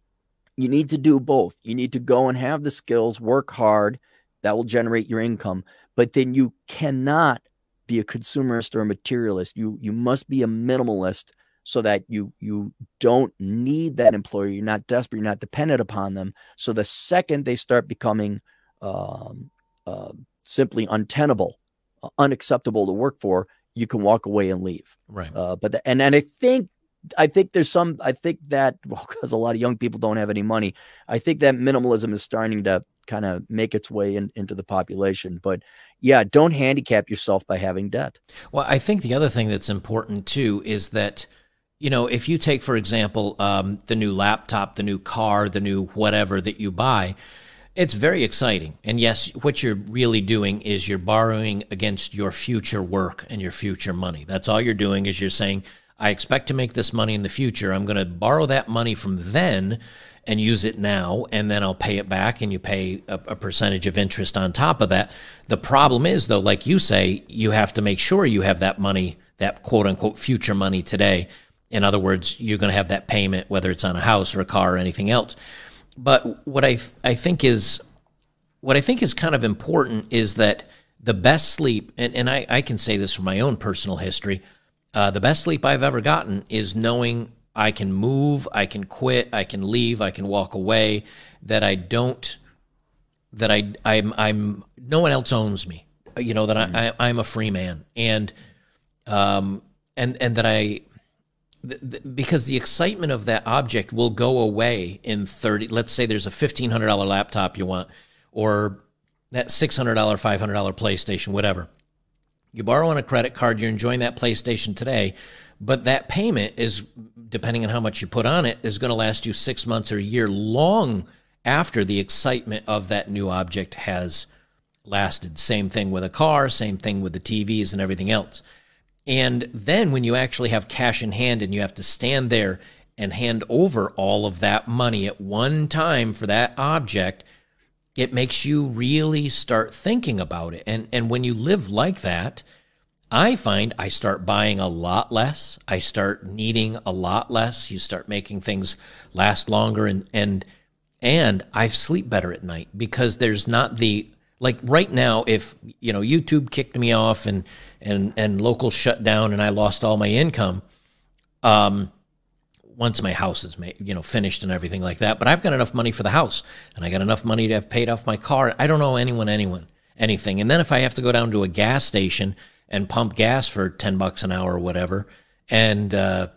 You need to do both. You need to go and have the skills, work hard. That will generate your income. But then you cannot be a consumerist or a materialist. You you must be a minimalist so that you you don't need that employer. You're not desperate. You're not dependent upon them. So the second they start becoming um, uh, simply untenable, uh, unacceptable to work for, you can walk away and leave. Right. Uh, but the, and and I think I think there's some I think that well because a lot of young people don't have any money. I think that minimalism is starting to kind of make its way in, into the population. But yeah, don't handicap yourself by having debt. Well, I think the other thing that's important too is that you know if you take for example um, the new laptop, the new car, the new whatever that you buy it's very exciting. And yes, what you're really doing is you're borrowing against your future work and your future money. That's all you're doing is you're saying, I expect to make this money in the future. I'm going to borrow that money from then and use it now, and then I'll pay it back, and you pay a, a, percentage of interest on top of that. The problem is, though, like you say, you have to make sure you have that money, that quote unquote future money today. In other words, you're going to have that payment, whether it's on a house or a car or anything else. But what I I think is what I think is kind of important is that the best sleep, and, and I, I can say this from my own personal history, uh, the best sleep I've ever gotten is knowing I can move, I can quit, I can leave, I can walk away, that I don't, that I, I'm, I'm, no one else owns me, you know, that mm-hmm. I, I, I'm a free man. And, um, and, and that I, because the excitement of that object will go away in 30 let's say there's a $1500 laptop you want or that $600 $500 playstation whatever you borrow on a credit card you're enjoying that playstation today but that payment is depending on how much you put on it is going to last you six months or a year long after the excitement of that new object has lasted. Same thing with a car same thing with the tvs and everything else. And then when you actually have cash in hand and you have to stand there and hand over all of that money at one time for that object, it makes you really start thinking about it. And and when you live like that, I find I start buying a lot less. I start needing a lot less. You start making things last longer and and and I sleep better at night because there's not the like right now if you know youtube kicked me off and and and local shut down and i lost all my income um once my house is made you know finished and everything like that but i've got enough money for the house and i got enough money to have paid off my car i don't know anyone anyone anything and then if i have to go down to a gas station and pump gas for 10 bucks an hour or whatever and uh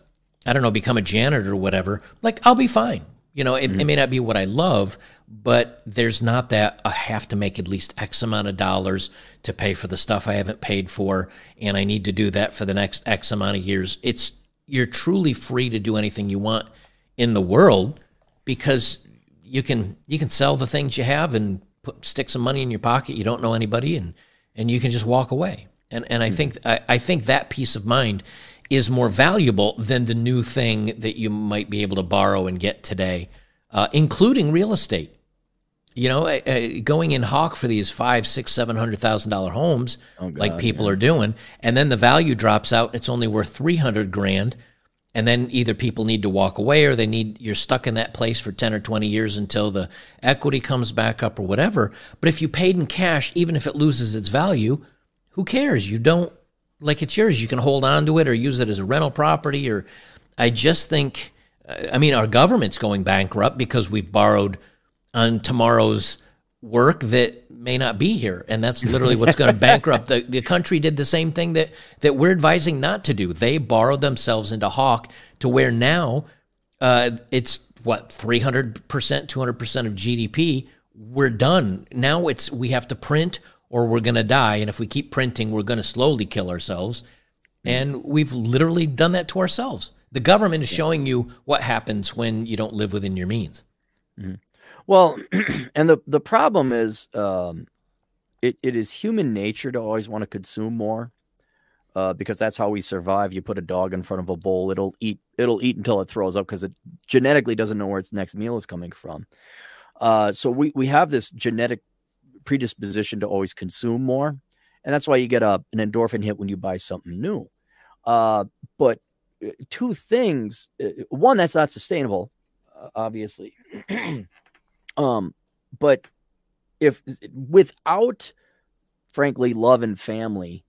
i don't know become a janitor or whatever like i'll be fine you know, it, mm-hmm. it, may not be what I love, but there's not that I have to make at least X amount of dollars to pay for the stuff I haven't paid for, and I need to do that for the next X amount of years. It's you're truly free to do anything you want in the world because you can you can sell the things you have and put stick some money in your pocket. You don't know anybody, and and you can just walk away. And and I mm-hmm. think I, I think that peace of mind is more valuable than the new thing that you might be able to borrow and get today, uh, including real estate. You know, uh, going in hawk for these five, six, seven hundred thousand dollar homes, oh God, like people yeah. are doing, and then the value drops out. It's only worth three hundred grand, and then either people need to walk away or they need you're stuck in that place for ten or twenty years until the equity comes back up or whatever. But if you paid in cash, even if it loses its value, who cares? You don't like it's yours. You can hold on to it or use it as a rental property. Or I just think, uh, I mean, our government's going bankrupt because we've borrowed on tomorrow's work that may not be here, and that's literally what's going to bankrupt the the country. Did the same thing that that we're advising not to do. They borrowed themselves into hawk to where now uh, it's what three hundred percent, two hundred percent of GDP. We're done now. It's we have to print or we're going to die. And if we keep printing, we're going to slowly kill ourselves. And we've literally done that to ourselves. The government is showing you what happens when you don't live within your means. Mm-hmm. Well, and the, the problem is um, it, it is human nature to always want to consume more. Uh, because that's how we survive. You put a dog in front of a bowl, it'll eat. It'll eat until it throws up because it genetically doesn't know where its next meal is coming from. Uh, so we we have this genetic predisposition to always consume more. And that's why you get a, an endorphin hit when you buy something new. Uh, but uh, two things. Uh, one, that's not sustainable, uh, obviously. um, but if without, frankly, love and family,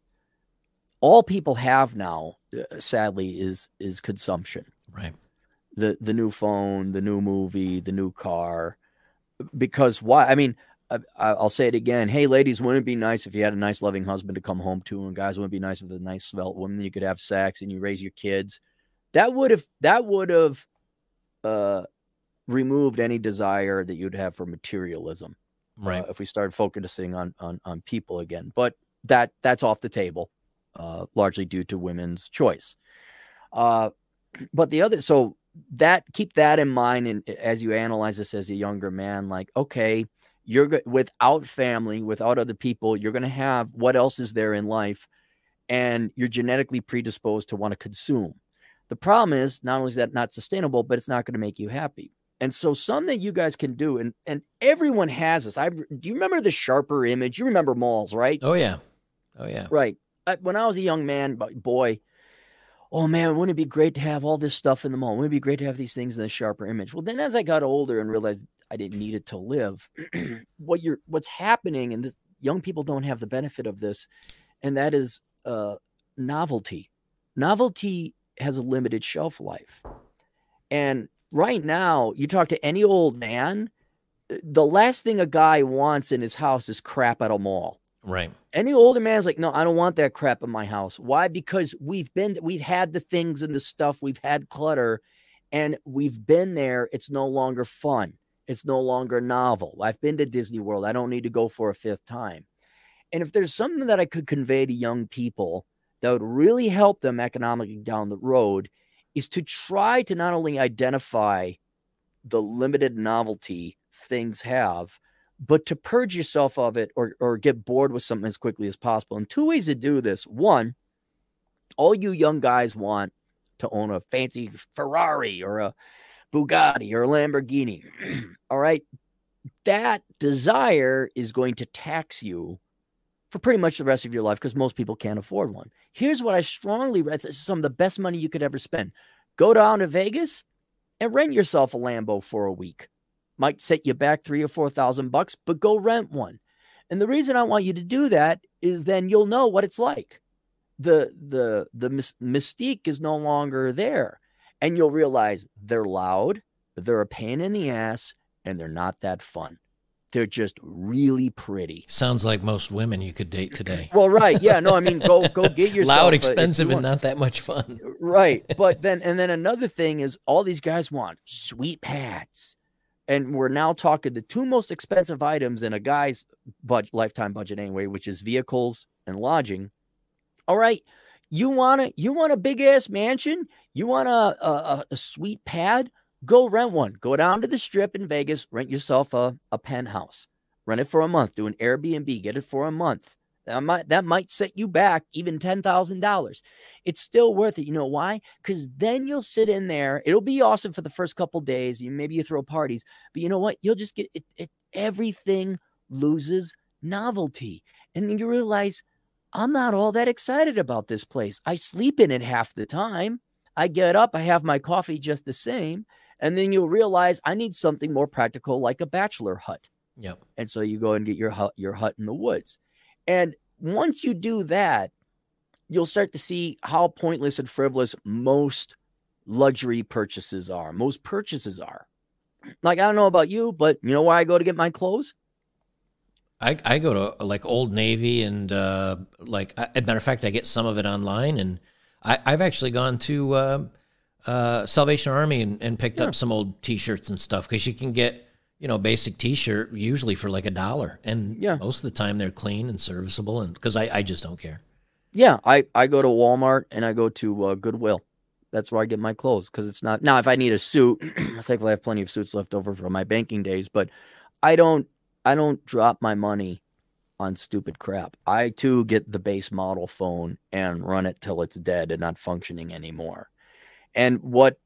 all people have now, uh, sadly, is is consumption. Right. The the new phone, the new movie, the new car. Because why? I mean, I, will say it again. Hey, ladies, wouldn't it be nice if you had a nice, loving husband to come home to? And guys, wouldn't it be nice with a nice, svelte woman you could have sex and you raise your kids? That would have that would have uh, removed any desire that you'd have for materialism, right? Uh, if we started focusing on on on people again, but that that's off the table, uh, largely due to women's choice. Uh, but the other, so that keep that in mind, and as you analyze this as a younger man, like okay you're without family, without other people, you're going to have what else is there in life, and you're genetically predisposed to want to consume. The problem is not only is that not sustainable, but it's not going to make you happy. And so, some that you guys can do, and and everyone has this. I do you remember the sharper image? You remember malls, right? Oh yeah, oh yeah. Right. I, when I was a young man, boy, oh man, wouldn't it be great to have all this stuff in the mall? Wouldn't it be great to have these things in the sharper image? Well, then as I got older and realized I didn't need it to live. what you're what's happening, and this young people don't have the benefit of this, and that is uh, novelty. Novelty has a limited shelf life, and right now, you talk to any old man, uh, the last thing a guy wants in his house is crap at a mall. Right. Any older man's like, no, I don't want that crap in my house. Why? Because we've been, we've had the things and the stuff, we've had clutter, and we've been there. It's no longer fun. It's no longer novel. I've been to Disney World. I don't need to go for a fifth time. And if there's something that I could convey to young people that would really help them economically down the road, is to try to not only identify the limited novelty things have, but to purge yourself of it or, or get bored with something as quickly as possible. And two ways to do this. One, all you young guys want to own a fancy Ferrari or a Bugatti or a Lamborghini. All right. That desire is going to tax you for pretty much the rest of your life because most people can't afford one. Here's what I strongly recommend some of the best money you could ever spend. Go down to Vegas and rent yourself a Lambo for a week. Might set you back three or four thousand bucks, but go rent one. And the reason I want you to do that is then you'll know what it's like. The the the mystique is no longer there and you'll realize they're loud, they're a pain in the ass, and they're not that fun. They're just really pretty. Sounds like most women you could date today. well, right, yeah, no, I mean, go go get yourself loud, expensive, and not that much fun. right, but then and then another thing is all these guys want sweet pads, and we're now talking the two most expensive items in a guy's budget, lifetime budget anyway, which is vehicles and lodging. All right, you want a you want a big ass mansion? You want a, a, a sweet pad? Go rent one. Go down to the strip in Vegas, rent yourself a, a penthouse. Rent it for a month. Do an Airbnb. Get it for a month. That might that might set you back even ten thousand dollars. It's still worth it. You know why? Because then you'll sit in there. It'll be awesome for the first couple days. You maybe you throw parties, but you know what? You'll just get it, it everything loses novelty, and then you realize I'm not all that excited about this place. I sleep in it half the time. I get up, I have my coffee just the same. And then you'll realize I need something more practical like a bachelor hut. Yep. And so you go and get your hut, your hut in the woods. And once you do that, you'll start to see how pointless and frivolous most luxury purchases are. Most purchases are. Like I don't know about you, but you know where I go to get my clothes? I, I go to like Old Navy and uh, like, as a matter of fact, I get some of it online, and I, have actually gone to uh, uh, Salvation Army and, and picked yeah. up some old T-shirts and stuff because you can get you know basic T-shirt usually for like a dollar, and yeah. most of the time they're clean and serviceable, and because I, I just don't care. Yeah, I I go to Walmart and I go to uh, Goodwill. That's where I get my clothes because it's not now. If I need a suit, thankfully I have plenty of suits left over from my banking days, but I don't I don't drop my money on stupid crap. I too get the base model phone and run it till it's dead and not functioning anymore. And what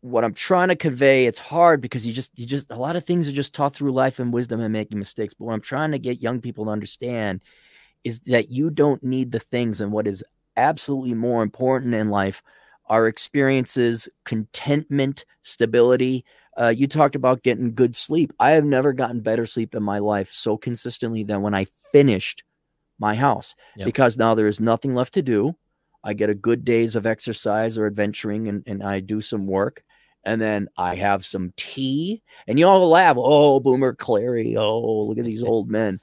what I'm trying to convey, it's hard because you just you just a lot of things are just taught through life and wisdom and making mistakes. But what I'm trying to get young people to understand is that you don't need the things and what is absolutely more important in life are experiences, contentment, stability. Uh, you talked about getting good sleep. I have never gotten better sleep in my life so consistently than when I finished my house yep. because now there is nothing left to do. I get a good days of exercise or adventuring and, and I do some work. And then I have some tea and you all laugh. Oh, Boomer Clarey. Oh, look at these old men.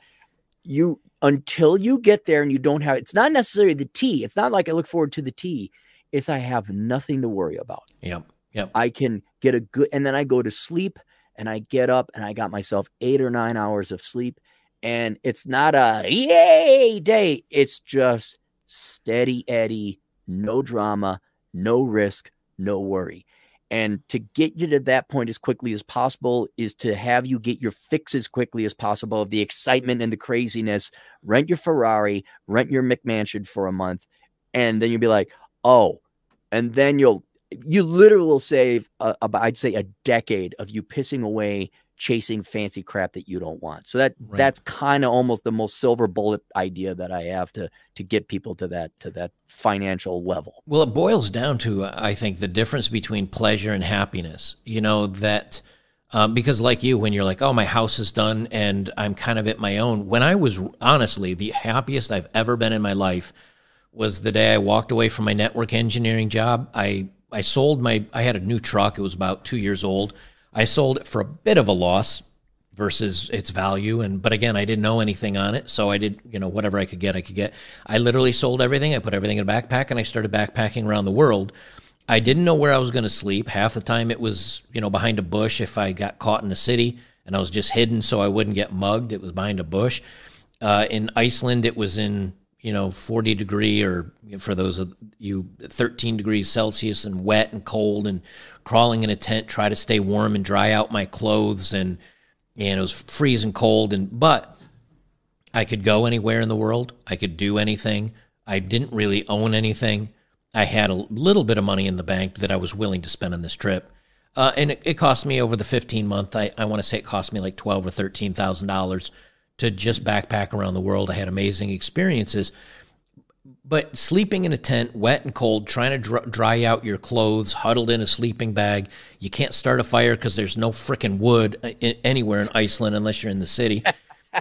You until you get there and you don't have it's not necessarily the tea. It's not like I look forward to the tea. It's I have nothing to worry about. Yep. Yep. I can get a good and then I go to sleep and I get up and I got myself eight or nine hours of sleep. And it's not a yay day. It's just steady Eddie, no drama, no risk, no worry. And to get you to that point as quickly as possible is to have you get your fix as quickly as possible of the excitement and the craziness. Rent your Ferrari, rent your McMansion for a month, and then you'll be like, oh, and then you'll you literally will save a, I'd say a decade of you pissing away chasing fancy crap that you don't want. So that right. that's kind of almost the most silver bullet idea that I have to to get people to that to that financial level. Well, it boils down to I think the difference between pleasure and happiness. You know that um, because like you, when you're like, oh, my house is done and I'm kind of at my own. When I was honestly the happiest I've ever been in my life was the day I walked away from my network engineering job. I I sold my I had a new truck. It was about two years old I sold it for a bit of a loss versus its value and but again I didn't know anything on it so I did you know whatever I could get I could get. I literally sold everything. I put everything in a backpack and I started backpacking around the world. I didn't know where I was going to sleep. Half the time it was you know behind a bush if I got caught in a city and I was just hidden so I wouldn't get mugged. It was behind a bush. Uh, in Iceland it was in you know 40 degree or for those of you 13 degrees celsius and wet and cold and crawling in a tent try to stay warm and dry out my clothes and and it was freezing cold and but i could go anywhere in the world i could do anything i didn't really own anything i had a little bit of money in the bank that i was willing to spend on this trip uh, and it, it, cost me over the 15 month i, I want to say it cost me like 12 or 13 thousand dollars to just backpack around the world. I had amazing experiences. But sleeping in a tent, wet and cold, trying to dr- dry out your clothes, huddled in a sleeping bag. You can't start a fire because there's no freaking wood uh, in, anywhere in Iceland unless you're in the city.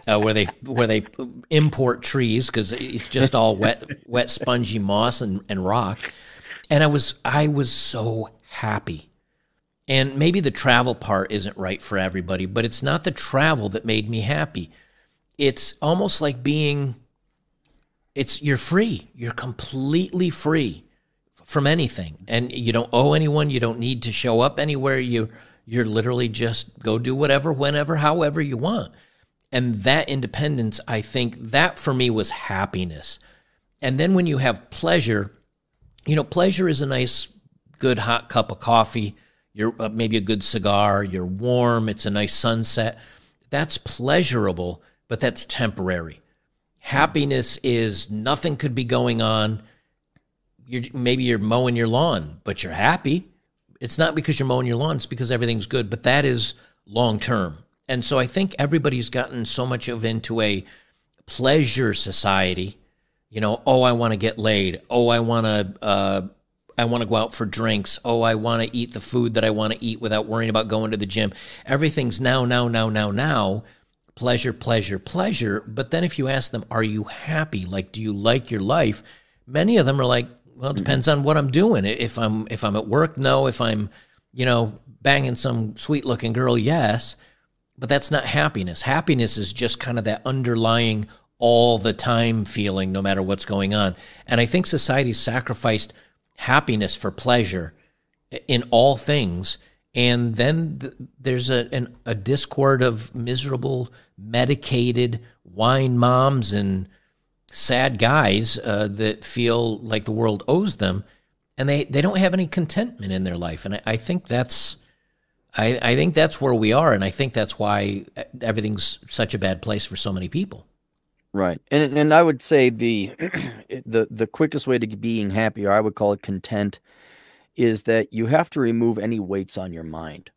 Uh, where they where they import trees because it's just all wet wet spongy moss and, and rock and i was i was so happy and maybe the travel part isn't right for everybody but it's not the travel that made me happy it's almost like being it's you're free. You're completely free from anything. And you don't owe anyone. You don't need to show up anywhere. You you're literally just go do whatever whenever however you want. And that independence i think that for me was happiness. And then when you have pleasure you know pleasure is a nice good hot cup of coffee. You're uh, maybe a good cigar. You're warm. It's a nice sunset. That's pleasurable but that's temporary. Happiness is nothing could be going on. You're, maybe you're mowing your lawn, but you're happy. It's not because you're mowing your lawn, it's because everything's good, but that is long term. And so I think everybody's gotten so much of into a pleasure society. You know, oh, I want to get laid. Oh, I want to uh, I want to go out for drinks. Oh, I want to eat the food that I want to eat without worrying about going to the gym. Everything's now, now, now, now, now pleasure, pleasure, pleasure. But then if you ask them, are you happy? Like, do you like your life? Many of them are like, well, it mm-hmm. depends on what I'm doing. If I'm if I'm at work, no. If I'm, you know, banging some sweet looking girl, yes. But that's not happiness. Happiness is just kind of that underlying all the time feeling, no matter what's going on. And I think society sacrificed happiness for pleasure in all things and then th- there's a an, a discord of miserable medicated wine moms and sad guys uh, that feel like the world owes them and they, they don't have any contentment in their life. And I, I think that's I, I think that's where we are and I think that's why everything's such a bad place for so many people. Right. And and I would say the the the quickest way to being happy or I would call it content is that you have to remove any weights on your mind.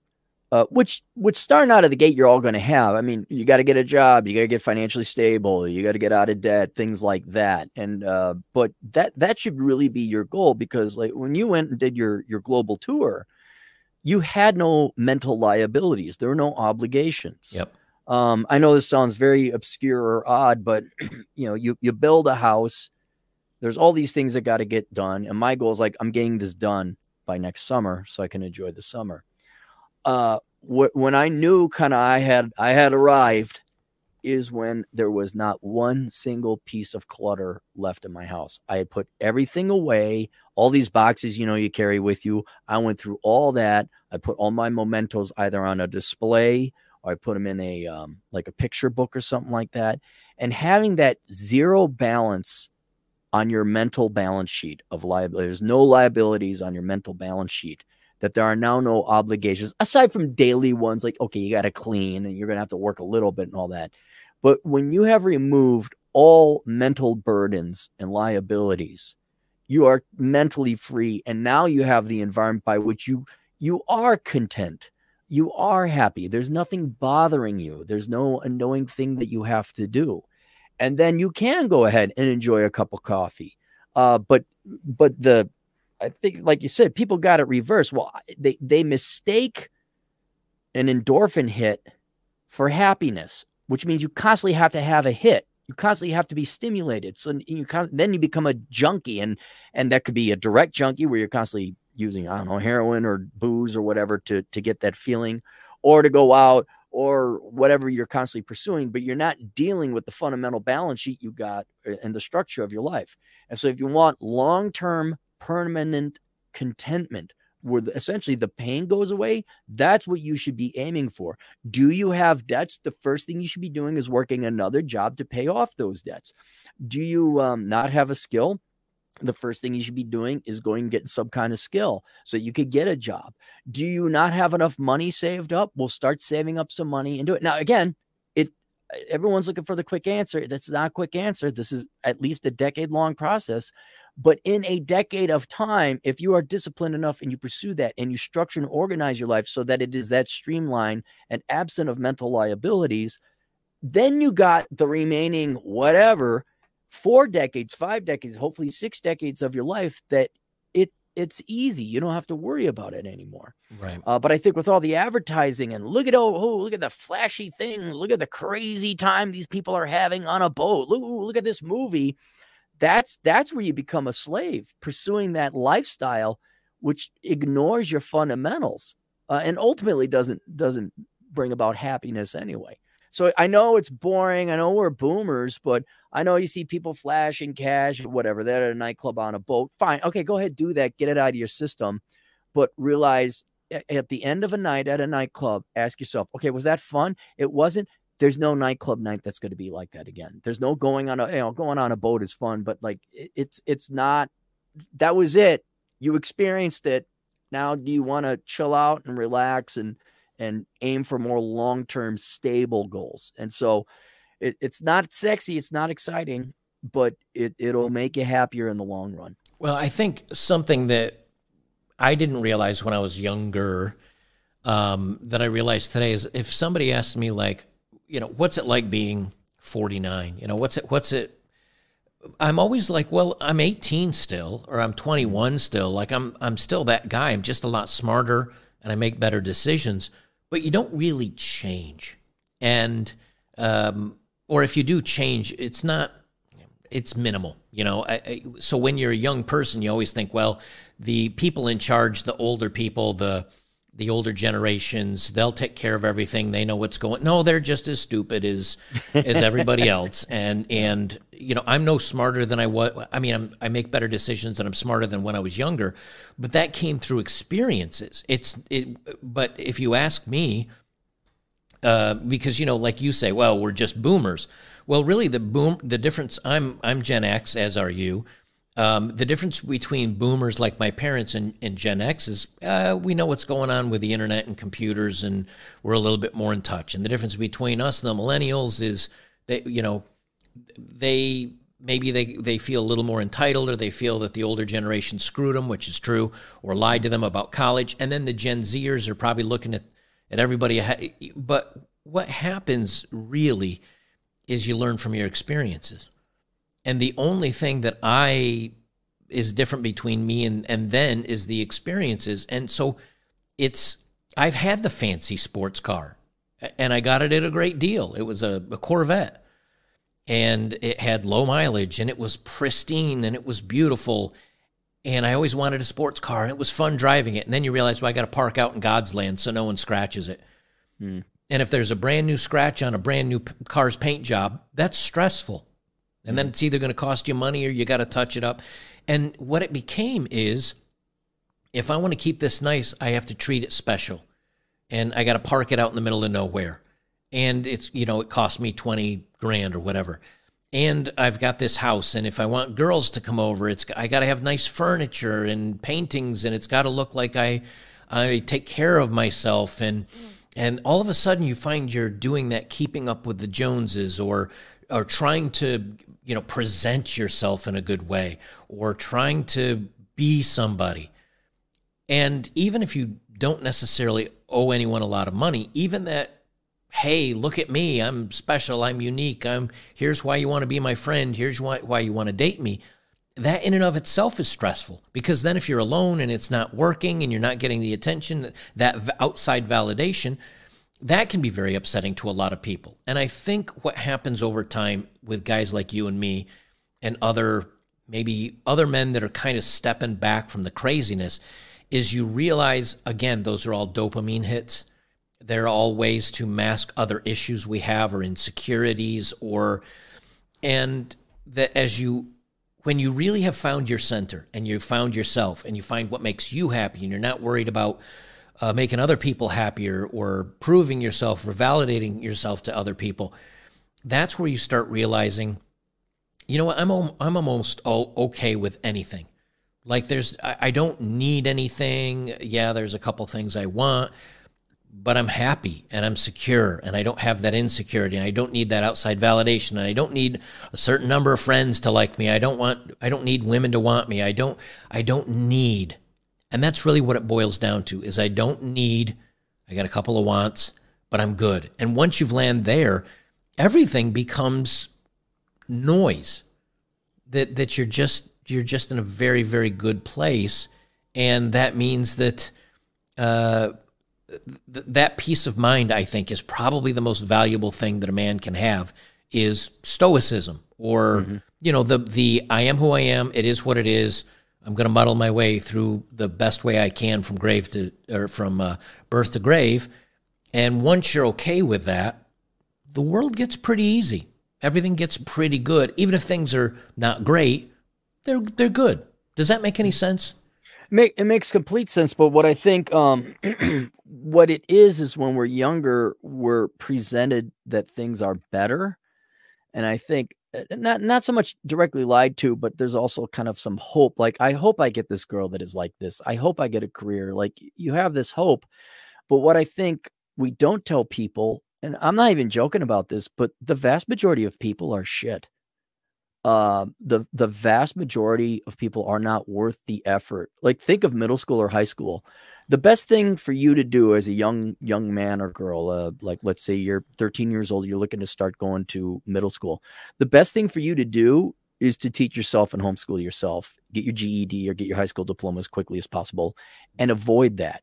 Uh, which which starting out of the gate you're all going to have. I mean, you got to get a job, you got to get financially stable, you got to get out of debt, things like that. And uh, but that that should really be your goal because like when you went and did your your global tour, you had no mental liabilities. There were no obligations. Yep. Um, I know this sounds very obscure or odd, but you know, you you build a house. There's all these things that got to get done, and my goal is like I'm getting this done by next summer so I can enjoy the summer uh, wh- when I knew kind of I had I had arrived is when there was not one single piece of clutter left in my house. I had put everything away, all these boxes, you know, you carry with you. I went through all that. I put all my mementos either on a display or I put them in a um, like a picture book or something like that. And having that zero balance on your mental balance sheet of liability, there's no liabilities on your mental balance sheet that there are now no obligations aside from daily ones like okay you got to clean and you're going to have to work a little bit and all that. But when you have removed all mental burdens and liabilities you are mentally free and now you have the environment by which you you are content. You are happy. There's nothing bothering you. There's no annoying thing that you have to do. And then you can go ahead and enjoy a cup of coffee. Uh, but but the I think, like you said, people got it reversed. Well, they they mistake an endorphin hit for happiness, which means you constantly have to have a hit. You constantly have to be stimulated. So you then you become a junkie, and and that could be a direct junkie where you're constantly using I don't know heroin or booze or whatever to to get that feeling, or to go out or whatever you're constantly pursuing, but you're not dealing with the fundamental balance sheet you got uh, and the structure of your life. And so if you want long term permanent contentment where essentially the pain goes away, that's what you should be aiming for. Do you have debts? The first thing you should be doing is working another job to pay off those debts. Do you um, not have a skill? The first thing you should be doing is going and some kind of skill so you could get a job. Do you not have enough money saved up? We'll start saving up some money and do it. Now, again, it everyone's looking for the quick answer. That's not a quick answer. This is at least a decade long process but in a decade of time, if you are disciplined enough and you pursue that and you structure and organize your life so that it is that streamlined and absent of mental liabilities, then you got the remaining whatever four decades, five decades, hopefully six decades of your life that it it's easy. You don't have to worry about it anymore. Right. Uh, but I think with all the advertising and look at oh, oh look at the flashy things, look at the crazy time these people are having on a boat. Look, look at this movie that's that's where you become a slave pursuing that lifestyle which ignores your fundamentals uh, and ultimately doesn't doesn't bring about happiness anyway. So i know it's boring i know we're boomers but i know you see people flashing cash or whatever they're at a nightclub on a boat fine okay go ahead do that get it out of your system but realize at the end of a night at a nightclub ask yourself okay was that fun? It wasn't there's no nightclub night that's going to be like that again. There's no going on a you know going on a boat is fun, but like it, it's it's not. That was it. You experienced it. Now do you want to chill out and relax and and aim for more long term stable goals? And so it, it's not sexy, it's not exciting, but it it'll make you happier in the long run. Well, I think something that I didn't realize when I was younger um, that I realized today is if somebody asked me like you know, what's it like being 49? You know, what's it, what's it, I'm always like, well, I'm 18 still, or I'm 21 still. Like I'm, I'm still that guy. I'm just a lot smarter and I make better decisions, but you don't really change. And, um, or if you do change, it's not, it's minimal, you know. I, I, so when you're a young person, you always think, well, the people in charge, the older people, the, the older generations they'll take care of everything. They know what's going no they're just as stupid as as everybody else. And and you know i'm no smarter than i was i mean I'm, i make better decisions and i'm smarter than when i was younger but that came through experiences. It's it but if you ask me uh, because you know like you say well we're just boomers. Well really the boom the difference i'm i'm gen x as are you um, the difference between boomers like my parents and, and Gen X is uh, we know what's going on with the internet and computers, and we're a little bit more in touch. And the difference between us and the millennials is that you know they maybe they, they feel a little more entitled, or they feel that the older generation screwed them, which is true, or lied to them about college. And then the Gen Zers are probably looking at and everybody. But what happens really is you learn from your experiences, and the only thing that I is different between me and and then is the experiences, and so it's I've had the fancy sports car, and I got it at a great deal. It was a, a Corvette, and it had low mileage, and it was pristine, and it was beautiful and I always wanted a sports car, and it was fun driving it. And then you realize, well, I got to park out in God's land so no one scratches it. Mm. And if there's a brand new scratch on a brand new car's paint job, that's stressful. And then hmm. it's either going to cost you money or you got to touch it up. And what it became is if I want to keep this nice, I have to treat it special. And I got to park it out in the middle of nowhere. And it's, you know, it cost me 20 grand or whatever and I've got this house, and if I want girls to come over, it's I got to have nice furniture and paintings, and it's got to look like I I take care of myself, and hmm. and all of a sudden you find you're doing that, keeping up with the Joneses, or or trying to you know present yourself in a good way, or trying to be somebody, and even if you don't necessarily owe anyone a lot of money, even that hey, look at me. I'm special. I'm unique. I'm here's why you want to be my friend. Here's why, why you want to date me. That in and of itself is stressful because then if you're alone and it's not working and you're not getting the attention, that outside validation, that can be very upsetting to a lot of people. And I think what happens over time with guys like you and me and other maybe other men that are kind of stepping back from the craziness is you realize again those are all dopamine hits they're all ways to mask other issues we have or insecurities or and that as you when you really have found your center and you found yourself and you find what makes you happy and you're not worried about uh, making other people happier or proving yourself or validating yourself to other people that's where you start realizing you know what i'm i'm almost okay with anything like there's I, don't need anything yeah there's a couple things i want but I'm happy and I'm secure and I don't have that insecurity. I don't need that outside validation and I don't need a certain number of friends to like me. I don't want I don't need women to want me. I don't I don't need. And that's really what it boils down to is I don't need I got a couple of wants, but I'm good. And once you've landed there, everything becomes noise. That that you're just you're just in a very very good place and that means that uh th- that peace of mind, I think, is probably the most valuable thing that a man can have is stoicism or, mm-hmm. you know, the, the I am who I am. It is what it is. I'm going to muddle my way through the best way I can from grave to, or from uh, birth to grave. And once you're okay with that, the world gets pretty easy. Everything gets pretty good. Even if things are not great, they're, they're good. Does that make any sense? Make, it makes complete sense. But what I think, um, what it is, is when we're younger, we're presented that things are better, and I think not not so much directly lied to, but there's also kind of some hope. Like I hope I get this girl that is like this. I hope I get a career. Like you have this hope, but what I think we don't tell people, and I'm not even joking about this, but the vast majority of people are shit uh, the the vast majority of people are not worth the effort. Like think of middle school or high school. The best thing for you to do as a young young man or girl, uh, like let's say you're 13 years old, you're looking to start going to middle school. The best thing for you to do is to teach yourself and homeschool yourself. Get your GED or get your high school diploma as quickly as possible, and avoid that.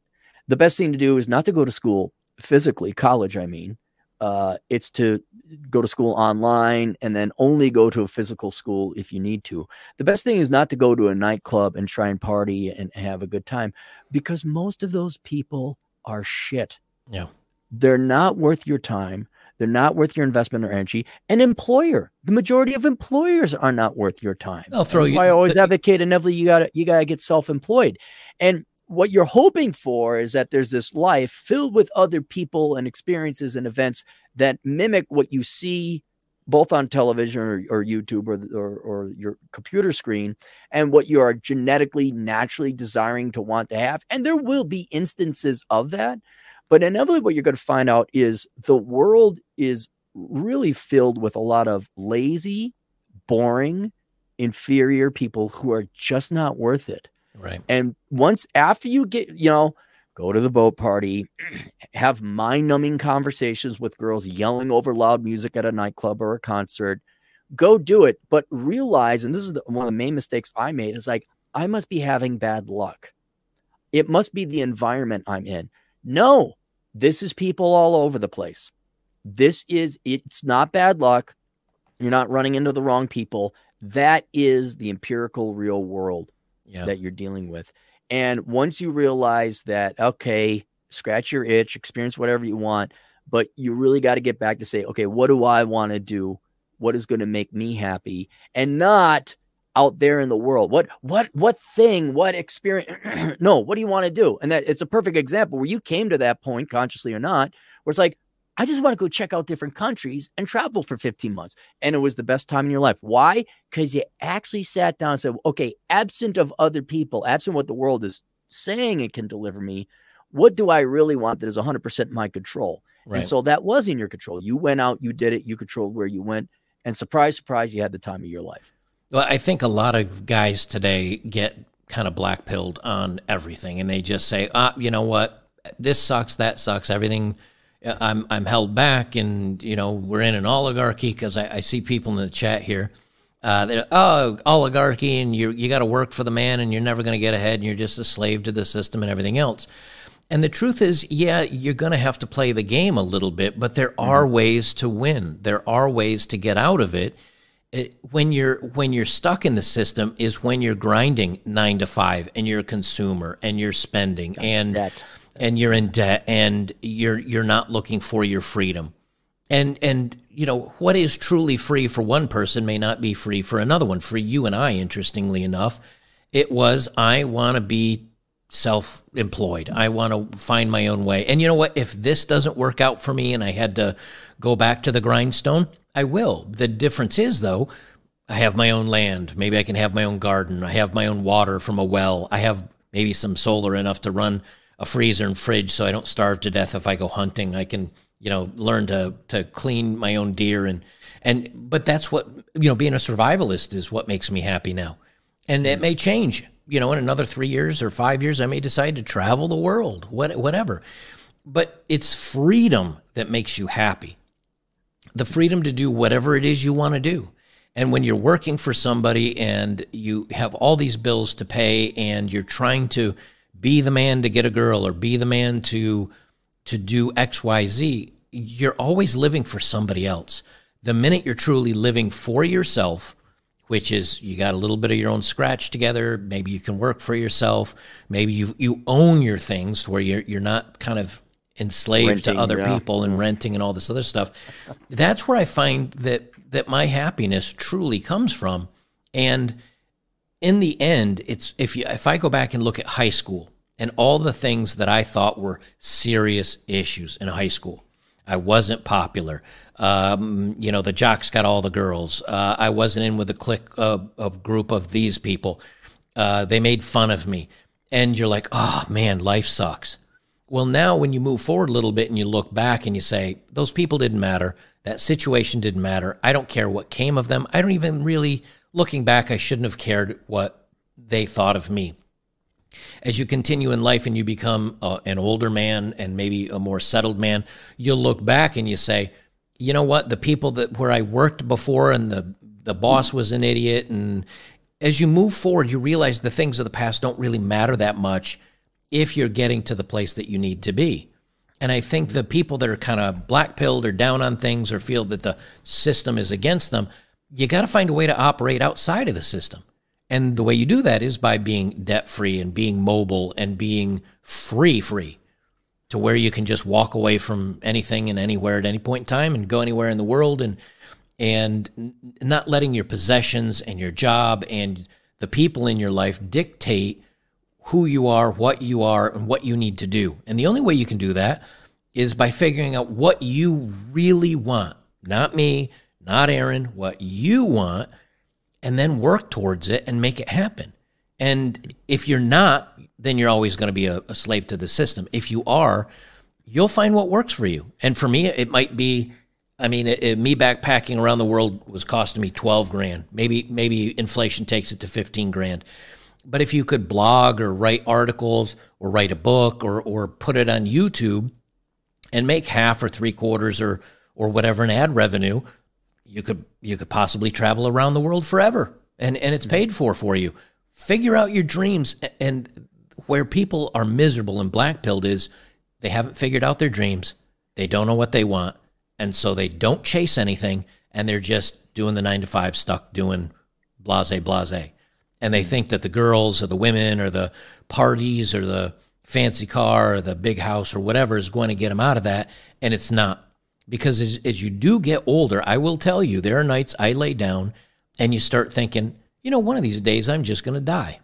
The best thing to do is not to go to school physically, college. I mean, uh, it's to go to school online and then only go to a physical school if you need to. The best thing is not to go to a nightclub and try and party and have a good time because most of those people are shit. Yeah. They're not worth your time. They're not worth your investment or energy. An employer, the majority of employers are not worth your time. I'll throw That's you. Why I always the, advocate inevitably you got to you got to get self employed, and what you're hoping for is that there's this life filled with other people and experiences and events that mimic what you see both on television or, or YouTube or, or, or your computer screen and what you are genetically naturally desiring to want to have. And there will be instances of that. But inevitably, what you're going to find out is the world is really filled with a lot of lazy, boring, inferior people who are just not worth it. Right. And once after you get, you know, go to the boat party, have mind numbing conversations with girls yelling over loud music at a nightclub or a concert. Go do it, but realize, and this is the, one of the main mistakes I made, is like, I must be having bad luck. It must be the environment I'm in. No, this is people all over the place. This is, it's not bad luck. You're not running into the wrong people. That is the empirical real world yeah. that you're dealing with. And once you realize that, okay, scratch your itch, experience whatever you want, but you really got to get back to say, okay, what do I want to do? What is going to make me happy? And not out there in the world. What what what thing, what experience no, what do you want to do? And that it's a perfect example where you came to that point consciously or not, where it's like, I just want to go check out different countries and travel for 15 months. And it was the best time in your life. Why? Because you actually sat down and said, okay, absent of other people, absent what the world is saying it can deliver me, what do I really want that is 100% my control? Right. And so that was in your control. You went out, you did it, you controlled where you went. And surprise, surprise, you had the time of your life. Well, I think a lot of guys today get kind of black pilled on everything and they just say, ah, you know what? This sucks, that sucks, everything I'm I'm held back, and you know we're in an oligarchy because I, I, see people in the chat here. Uh, oh, oligarchy, and you you got to work for the man, and you're never going to get ahead, and you're just a slave to the system and everything else. And the truth is, yeah, you're going to have to play the game a little bit, but there mm-hmm. are ways to win. There are ways to get out of it. it. When you're when you're stuck in the system is when you're grinding nine to five, and you're a consumer, and you're spending, and that and you're in debt and you're you're not looking for your freedom. And and you know what is truly free for one person may not be free for another one. For you and I, interestingly enough, it was I want to be self-employed. I want to find my own way. And you know what? If this doesn't work out for me and I had to go back to the grindstone, I will. The difference is though, I have my own land. Maybe I can have my own garden. I have my own water from a well. I have maybe some solar enough to run a freezer and fridge so I don't starve to death if I go hunting. I can, you know, learn to to clean my own deer and and but that's what you know, being a survivalist is what makes me happy now. And it may change. You know, in another three years or five years, I may decide to travel the world, what, whatever. But it's freedom that makes you happy. The freedom to do whatever it is you want to do. And when you're working for somebody and you have all these bills to pay and you're trying to be the man to get a girl or be the man to to do xyz you're always living for somebody else the minute you're truly living for yourself which is you got a little bit of your own scratch together maybe you can work for yourself maybe you you own your things where you're you're not kind of enslaved renting, to other yeah. people and renting and all this other stuff that's where i find that that my happiness truly comes from and in the end, it's if you if I go back and look at high school and all the things that I thought were serious issues in high school. I wasn't popular. Um, you know, the jocks got all the girls. Uh, I wasn't in with a clique of, of group of these people. Uh, they made fun of me, and you're like, oh man, life sucks. Well, now when you move forward a little bit and you look back and you say, those people didn't matter. That situation didn't matter. I don't care what came of them. I don't even really looking back, I shouldn't have cared what they thought of me. As you continue in life and you become uh, an older man and maybe a more settled man, you'll look back and you say, you know what, the people that where I worked before and the the boss was an idiot and as you move forward, you realize the things of the past don't really matter that much if you're getting to the place that you need to be. And I think the people that are kind of black pilled or down on things or feel that the system is against them, you got to find a way to operate outside of the system. And the way you do that is by being debt free and being mobile and being free, free to where you can just walk away from anything and anywhere at any point in time and go anywhere in the world and and not letting your possessions and your job and the people in your life dictate who you are, what you are, and what you need to do. And the only way you can do that is by figuring out what you really want. Not me, not Aaron, what you want, and then work towards it and make it happen. And if you're not, then you're always going to be a, a slave to the system. If you are, you'll find what works for you. And for me, it might be I mean, it, it, me backpacking around the world was costing me 12 grand. Maybe maybe inflation takes it to 15 grand. But if you could blog or write articles or write a book or or put it on YouTube and make half or three quarters or or whatever in ad revenue, you could you could possibly travel around the world forever and and it's paid for for you. Figure out your dreams and where people are miserable and black pilled is they haven't figured out their dreams. They don't know what they want. And so they don't chase anything and they're just doing the nine to five stuck doing blase blase. And they think that the girls or the women or the parties or the fancy car or the big house or whatever is going to get them out of that. And it's not. Because as, as you do get older, I will tell you, there are nights I lay down and you start thinking, you know, one of these days I'm just going to die.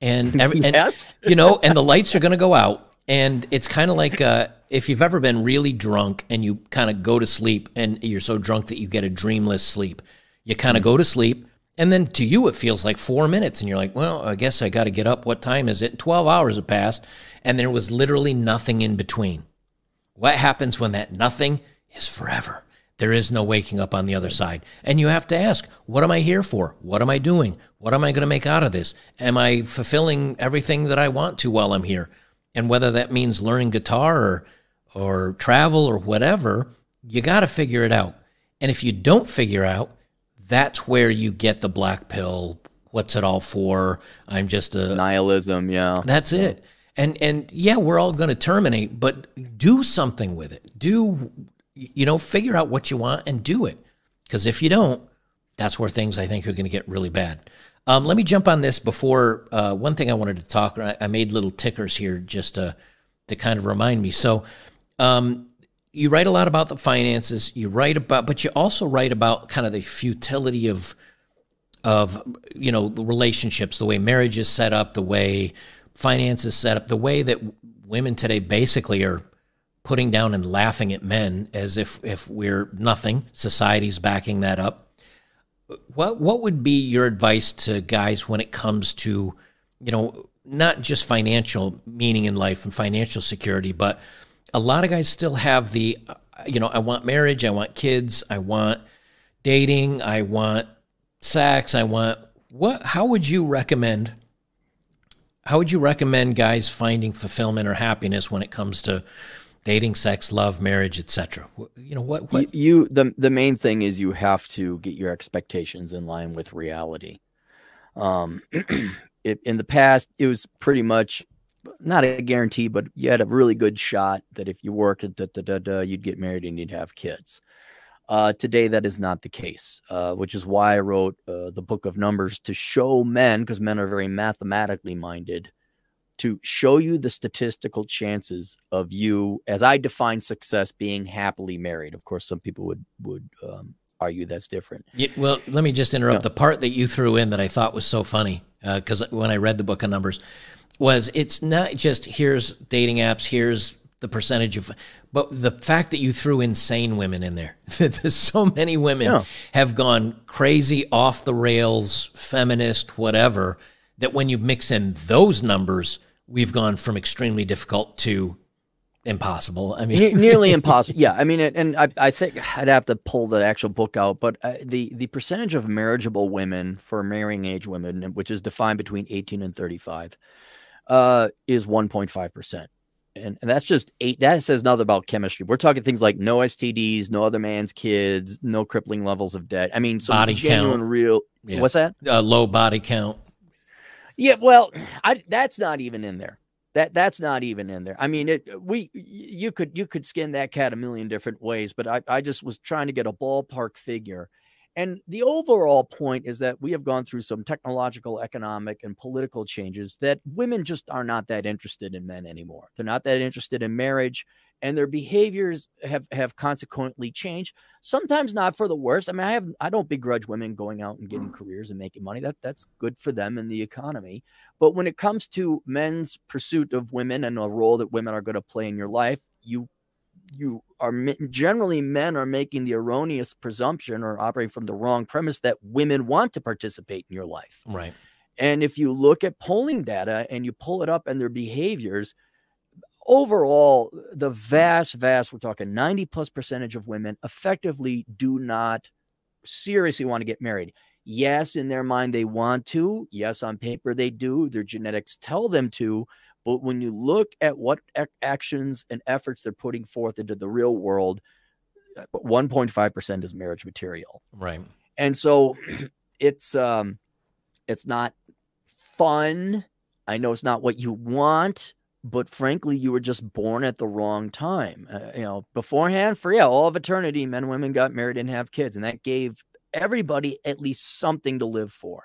And, every, yes. and you know, and the lights are going to go out. And it's kind of like uh, if you've ever been really drunk and you kind of go to sleep and you're so drunk that you get a dreamless sleep. You kind of go to sleep and then to you, it feels like four minutes, and you're like, well, I guess I got to get up. What time is it? 12 hours have passed, and there was literally nothing in between. What happens when that nothing is forever? There is no waking up on the other side. And you have to ask, what am I here for? What am I doing? What am I going to make out of this? Am I fulfilling everything that I want to while I'm here? And whether that means learning guitar or, or travel or whatever, you got to figure it out. And if you don't figure out, that's where you get the black pill. What's it all for? I'm just a nihilism. Yeah, that's it. And and yeah, we're all going to terminate, but do something with it. Do you know? Figure out what you want and do it. Because if you don't, that's where things I think are going to get really bad. Um, let me jump on this before uh, one thing I wanted to talk. I, I made little tickers here just to to kind of remind me. So um, you write a lot about the finances. You write about, but you also write about kind of the futility of of you know the relationships, the way marriage is set up, the way finance is set up, the way that women today basically are putting down and laughing at men as if if we're nothing. Society's backing that up. What what would be your advice to guys when it comes to you know not just financial meaning in life and financial security, but a lot of guys still have the, you know, I want marriage, I want kids, I want dating, I want sex, I want what? How would you recommend? How would you recommend guys finding fulfillment or happiness when it comes to dating, sex, love, marriage, etc.? You know what? What you, the the main thing is you have to get your expectations in line with reality. Um, it, in the past, it was pretty much not a guarantee, but you had a really good shot that if you worked, da, da, da, da, you'd get married and you'd have kids. Uh, today, that is not the case, uh, which is why I wrote uh, the book of Numbers to show men, because men are very mathematically minded, to show you the statistical chances of you, as I define success, being happily married. Of course, some people would would um, argue that's different. Yeah, well, let me just interrupt. The part that you threw in that I thought was so funny, because uh, when I read the book of Numbers, was it's not just here's dating apps, here's the percentage of, but the fact that you threw insane women in there. There's so many women yeah. have gone crazy, off the rails, feminist, whatever, that when you mix in those numbers, we've gone from extremely difficult to impossible. I mean, ne- nearly impossible. Yeah, I mean, and I, I think I'd have to pull the actual book out, but uh, the the percentage of marriageable women for marrying age women, which is defined between eighteen and thirty five, uh, is 1.5%. And, and that's just eight. That says nothing about chemistry. We're talking things like no STDs, no other man's kids, no crippling levels of debt. I mean, body genuine, count. real. Yeah. What's that? Uh, low body count. Yeah, well, I, that's not even in there. That that's not even in there. I mean, it we you could you could skin that cat a million different ways, but I, I just was trying to get a ballpark figure and the overall point is that we have gone through some technological, economic, and political changes that women just are not that interested in men anymore. They're not that interested in marriage, and their behaviors have have consequently changed. Sometimes not for the worse. I mean, I have I don't begrudge women going out and getting mm. careers and making money. That that's good for them in the economy. But when it comes to men's pursuit of women and a role that women are going to play in your life, you you are generally men are making the erroneous presumption or operating from the wrong premise that women want to participate in your life. Right. And if you look at polling data and you pull it up and their behaviors, overall, the vast, vast, we're talking 90 plus percentage of women effectively do not seriously want to get married. Yes, in their mind they want to. Yes, on paper they do. Their genetics tell them to. But when you look at what ac- actions and efforts they're putting forth into the real world, 1.5% is marriage material. Right. And so it's um it's not fun. I know it's not what you want, but frankly, you were just born at the wrong time. Uh, you know, beforehand, for yeah, all of eternity, men and women got married and have kids, and that gave everybody at least something to live for.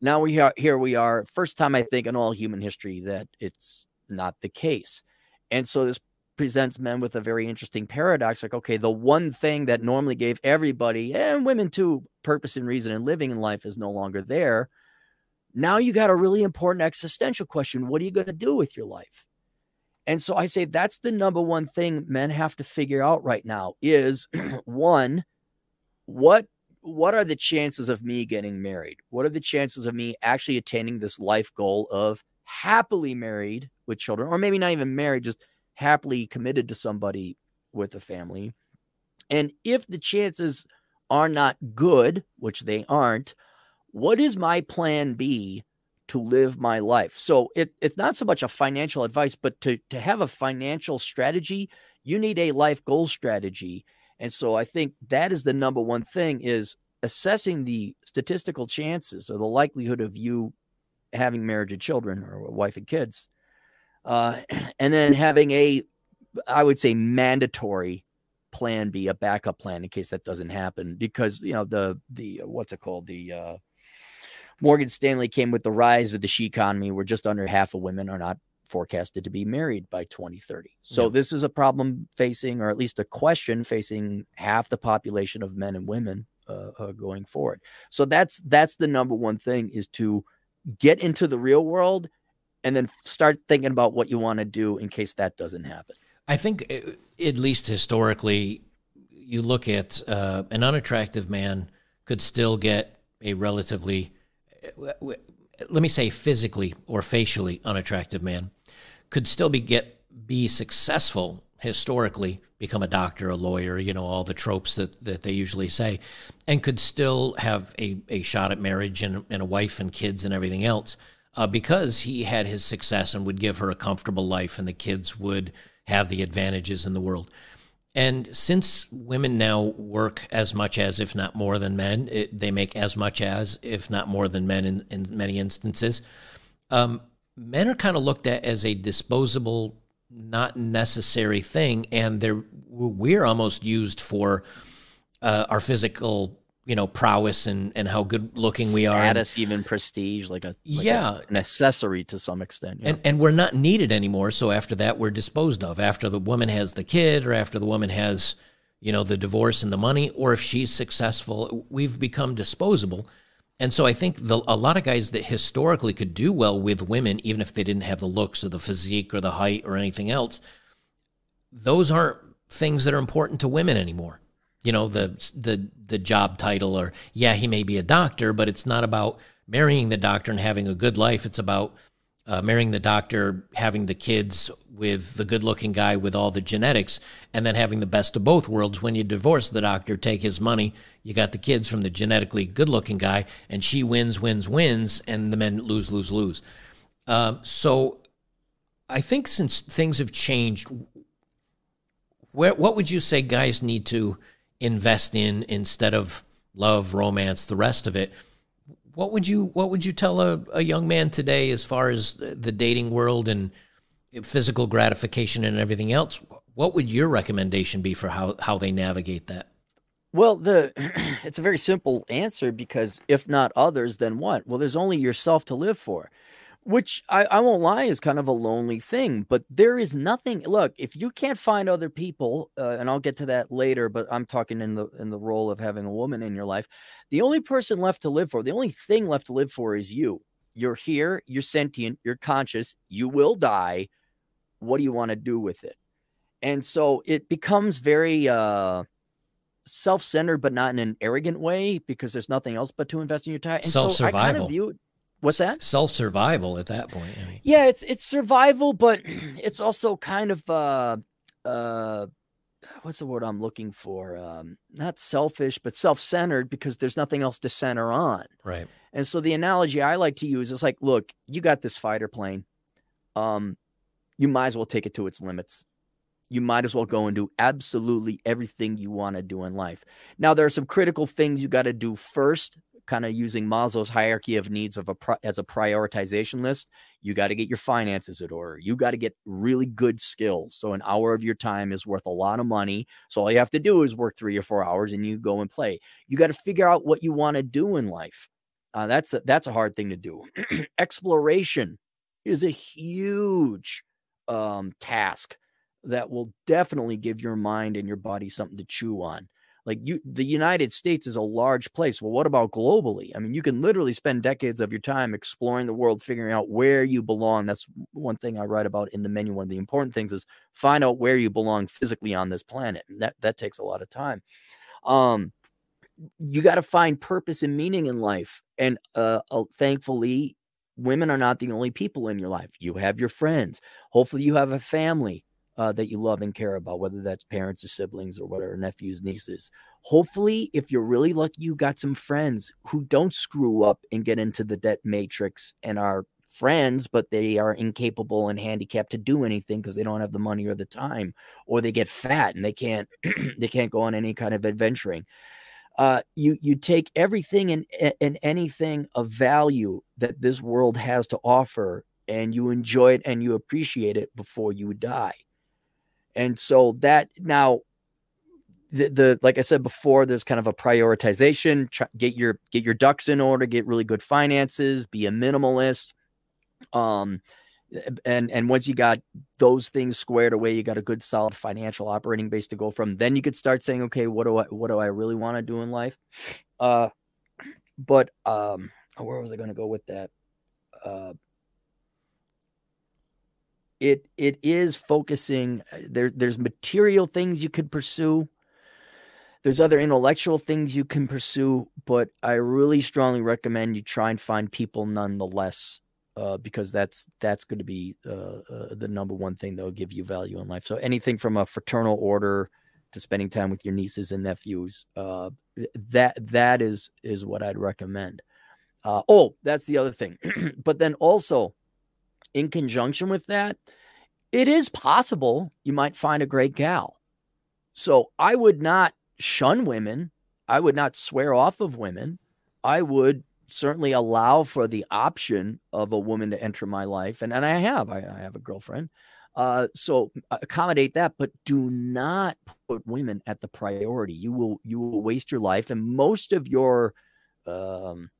Now we are here. We are first time I think in all human history that it's not the case, and so this presents men with a very interesting paradox. Like, okay, the one thing that normally gave everybody and women too purpose and reason and living in life is no longer there. Now you got a really important existential question. What are you going to do with your life? And so I say that's the number one thing men have to figure out right now is one, what what are the chances of me getting married? What are the chances of me actually attaining this life goal of happily married with children, or maybe not even married, just happily committed to somebody with a family? And if the chances are not good, which they aren't, what is my plan B to live my life? So it, it's not so much a financial advice, but to, to have a financial strategy, you need a life goal strategy. And so I think that is the number one thing is assessing the statistical chances or the likelihood of you having marriage and children or a wife and kids. Uh, and then having a, I would say, mandatory plan B, a backup plan in case that doesn't happen. Because, you know, the, the, what's it called? The, uh, Morgan Stanley came with the rise of the she economy, where just under half of women are not forecasted to be married by 2030. So yeah. this is a problem facing, or at least a question facing half the population of men and women uh, uh, going forward. So that's that's the number one thing is to get into the real world and then start thinking about what you want to do in case that doesn't happen. I think, uh, at least historically, you look at uh, an unattractive man could still get a relatively, let me say, physically or facially unattractive man could still be get be successful historically become a doctor a lawyer you know all the tropes that, that they usually say and could still have a, a shot at marriage and, and a wife and kids and everything else uh, because he had his success and would give her a comfortable life and the kids would have the advantages in the world and since women now work as much as if not more than men it, they make as much as if not more than men in, in many instances um, men are kind of looked at as a disposable, not necessary thing, and they're we're almost used for uh, our physical, you know, prowess and and how good looking we are, status, even prestige, like a like yeah, a, an accessory to some extent, and and we're not needed anymore. So after that, we're disposed of. After the woman has the kid, or after the woman has, you know, the divorce and the money, or if she's successful, we've become disposable. And so I think the, a lot of guys that historically could do well with women, even if they didn't have the looks or the physique or the height or anything else, those aren't things that are important to women anymore. You know, the the the job title or yeah, he may be a doctor, but it's not about marrying the doctor and having a good life. It's about uh, marrying the doctor, having the kids with the good looking guy with all the genetics, and then having the best of both worlds. When you divorce the doctor, take his money, you got the kids from the genetically good looking guy, and she wins, wins, wins, and the men lose, lose, lose. Um, so I think since things have changed, where, what would you say guys need to invest in instead of love, romance, the rest of it? what would you what would you tell a, a young man today as far as the dating world and physical gratification and everything else? What would your recommendation be for how, how they navigate that? Well, the it's a very simple answer because if not others, then what? Well, there's only yourself to live for which I, I won't lie is kind of a lonely thing but there is nothing look if you can't find other people uh, and i'll get to that later but i'm talking in the in the role of having a woman in your life the only person left to live for the only thing left to live for is you. You're here you're sentient you're conscious you will die. What do you want to do with it? And so it becomes very uh self-centered but not in an arrogant way because there's nothing else but to invest in your time. And so I kind of view What's that? Self survival at that point. I mean. Yeah, it's it's survival, but it's also kind of uh uh what's the word I'm looking for? Um, not selfish, but self-centered because there's nothing else to center on. Right. And so the analogy I like to use is like, look, you got this fighter plane. Um, you might as well take it to its limits. You might as well go and do absolutely everything you want to do in life. Now, there are some critical things you got to do first kind of using Maslow's hierarchy of needs of a as a prioritization list, you got to get your finances in order. You got to get really good skills. So an hour of your time is worth a lot of money. So all you have to do is work three or four hours and you go and play. You got to figure out what you want to do in life. Uh, that's a, that's a hard thing to do. Exploration is a huge um, task that will definitely give your mind and your body something to chew on. Like you, the United States is a large place. Well, what about globally? I mean, you can literally spend decades of your time exploring the world, figuring out where you belong. That's one thing I write about in the menu. One of the important things is find out where you belong physically on this planet. And that that takes a lot of time. Um, you got to find purpose and meaning in life. And uh, uh, thankfully, women are not the only people in your life. You have your friends. Hopefully, you have a family uh, that you love and care about, whether that's parents or siblings or whatever, nephews, nieces. Hopefully, if you're really lucky, you got some friends who don't screw up and get into the debt matrix and are friends, but they are incapable and handicapped to do anything because they don't have the money or the time, or they get fat and they can't they can't go on any kind of adventuring. Uh, you you take everything and and anything of value that this world has to offer, and you enjoy it and you appreciate it before you die. And so that now the, the like I said before, there's kind of a prioritization. Try, get your get your ducks in order. Get really good finances. Be a minimalist. Um, and and once you got those things squared away, you got a good solid financial operating base to go from. Then you could start saying, okay, what do I what do I really want to do in life? Uh, but um, where was I going to go with that? Uh, it it is focusing uh, there there's material things you could pursue. There's other intellectual things you can pursue but i really strongly recommend you try and find people nonetheless uh, because that's that's going to be uh, uh, the number one thing that will give you value in life. So anything from a fraternal order to spending time with your nieces and nephews uh, that that is is what i'd recommend. Uh, oh that's the other thing. But then also in conjunction with that, it is possible you might find a great gal. So I would not shun women. I would not swear off of women. I would certainly allow for the option of a woman to enter my life. And, and I have, I, I have a girlfriend. Uh, so accommodate that, but do not put women at the priority. You will, you will waste your life. And most of your, um,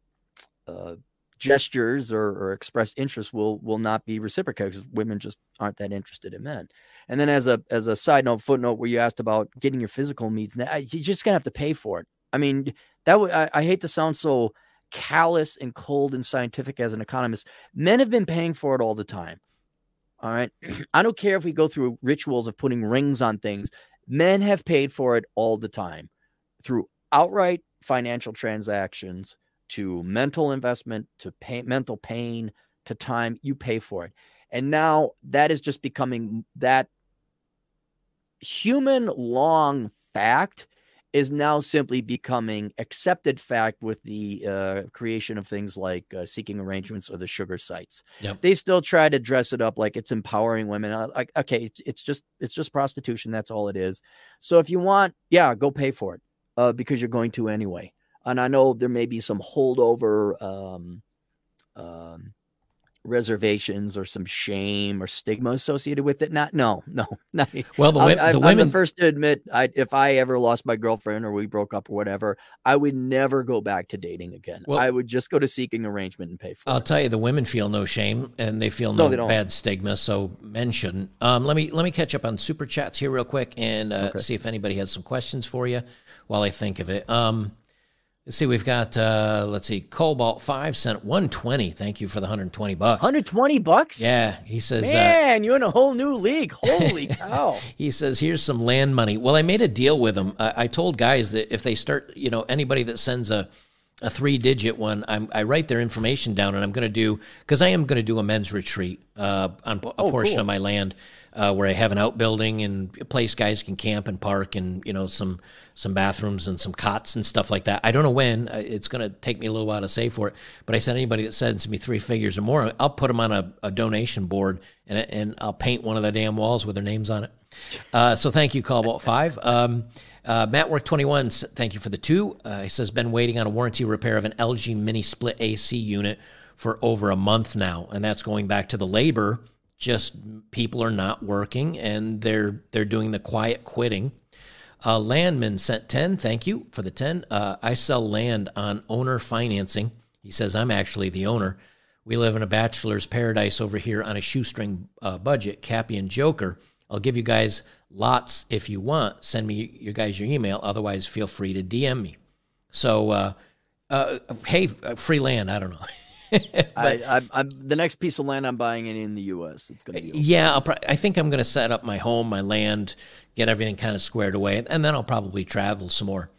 uh, gestures or, or expressed interest will will not be reciprocated because women just aren't that interested in men. And then as a as a side note, footnote, where you asked about getting your physical needs, you just gonna have to pay for it. I mean, that would I, I hate to sound so callous and cold and scientific as an economist. Men have been paying for it all the time. All right. I don't care if we go through rituals of putting rings on things. Men have paid for it all the time through outright financial transactions, to mental investment, to pain, mental pain, to time, you pay for it. And now that is just becoming that human long fact is now simply becoming accepted fact with the uh, creation of things like uh, seeking arrangements or the sugar sites. Yep. They still try to dress it up like it's empowering women. Like, okay, it's, it's, just it's just prostitution. That's all it is. So if you want, yeah, go pay for it uh, because you're going to anyway and I know there may be some holdover um, um, reservations or some shame or stigma associated with it. Not, no, no, not. Well, the, I, the I'm women the first to admit, I, if I ever lost my girlfriend or we broke up or whatever, I would never go back to dating again. Well, I would just go to seeking arrangement and pay for I'll it. I'll tell you, the women feel no shame and they feel no, no bad stigma, so men shouldn't. Um, let me let me catch up on super chats here real quick and uh, okay. see if anybody has some questions for you while I think of it. Um, Let's see, we've got uh, let's see, Cobalt five cent one twenty. Thank you for the hundred twenty bucks. Hundred twenty bucks. Yeah, he says. Uh, Man, uh, you're in a whole new league. Holy cow! he says, "Here's some land money." Well, I made a deal with him. I, I told guys that if they start, you know, anybody that sends a a three digit one, I'm, i write their information down, and I'm going to do because I am going to do a men's retreat uh, on a oh, portion cool. of my land uh, where I have an outbuilding and a place guys can camp and park and you know some some bathrooms and some cots and stuff like that. I don't know when uh, it's going to take me a little while to save for it, but I said anybody that sends me three figures or more, I'll put them on a, a donation board and and I'll paint one of the damn walls with their names on it. Uh, so thank you, Cobalt Five. Um, uh, Mattwork21, thank you for the two. Uh, he says, been waiting on a warranty repair of an LG mini split AC unit for over a month now. And that's going back to the labor just people are not working and they're they're doing the quiet quitting. Uh, Landman sent 10. Thank you for the 10. Uh, I sell land on owner financing. He says, I'm actually the owner. We live in a bachelor's paradise over here on a shoestring uh, budget, Cappy and Joker. I'll give you guys lots if you want. Send me your guys your email. Otherwise, feel free to DM me. So, uh, uh, hey, free land. I don't know. but, I, I, the next piece of land I'm buying in, in the U.S. It's going to be. Yeah, I'll pro- I think I'm going to set up my home, my land, get everything kind of squared away, and then I'll probably travel some more.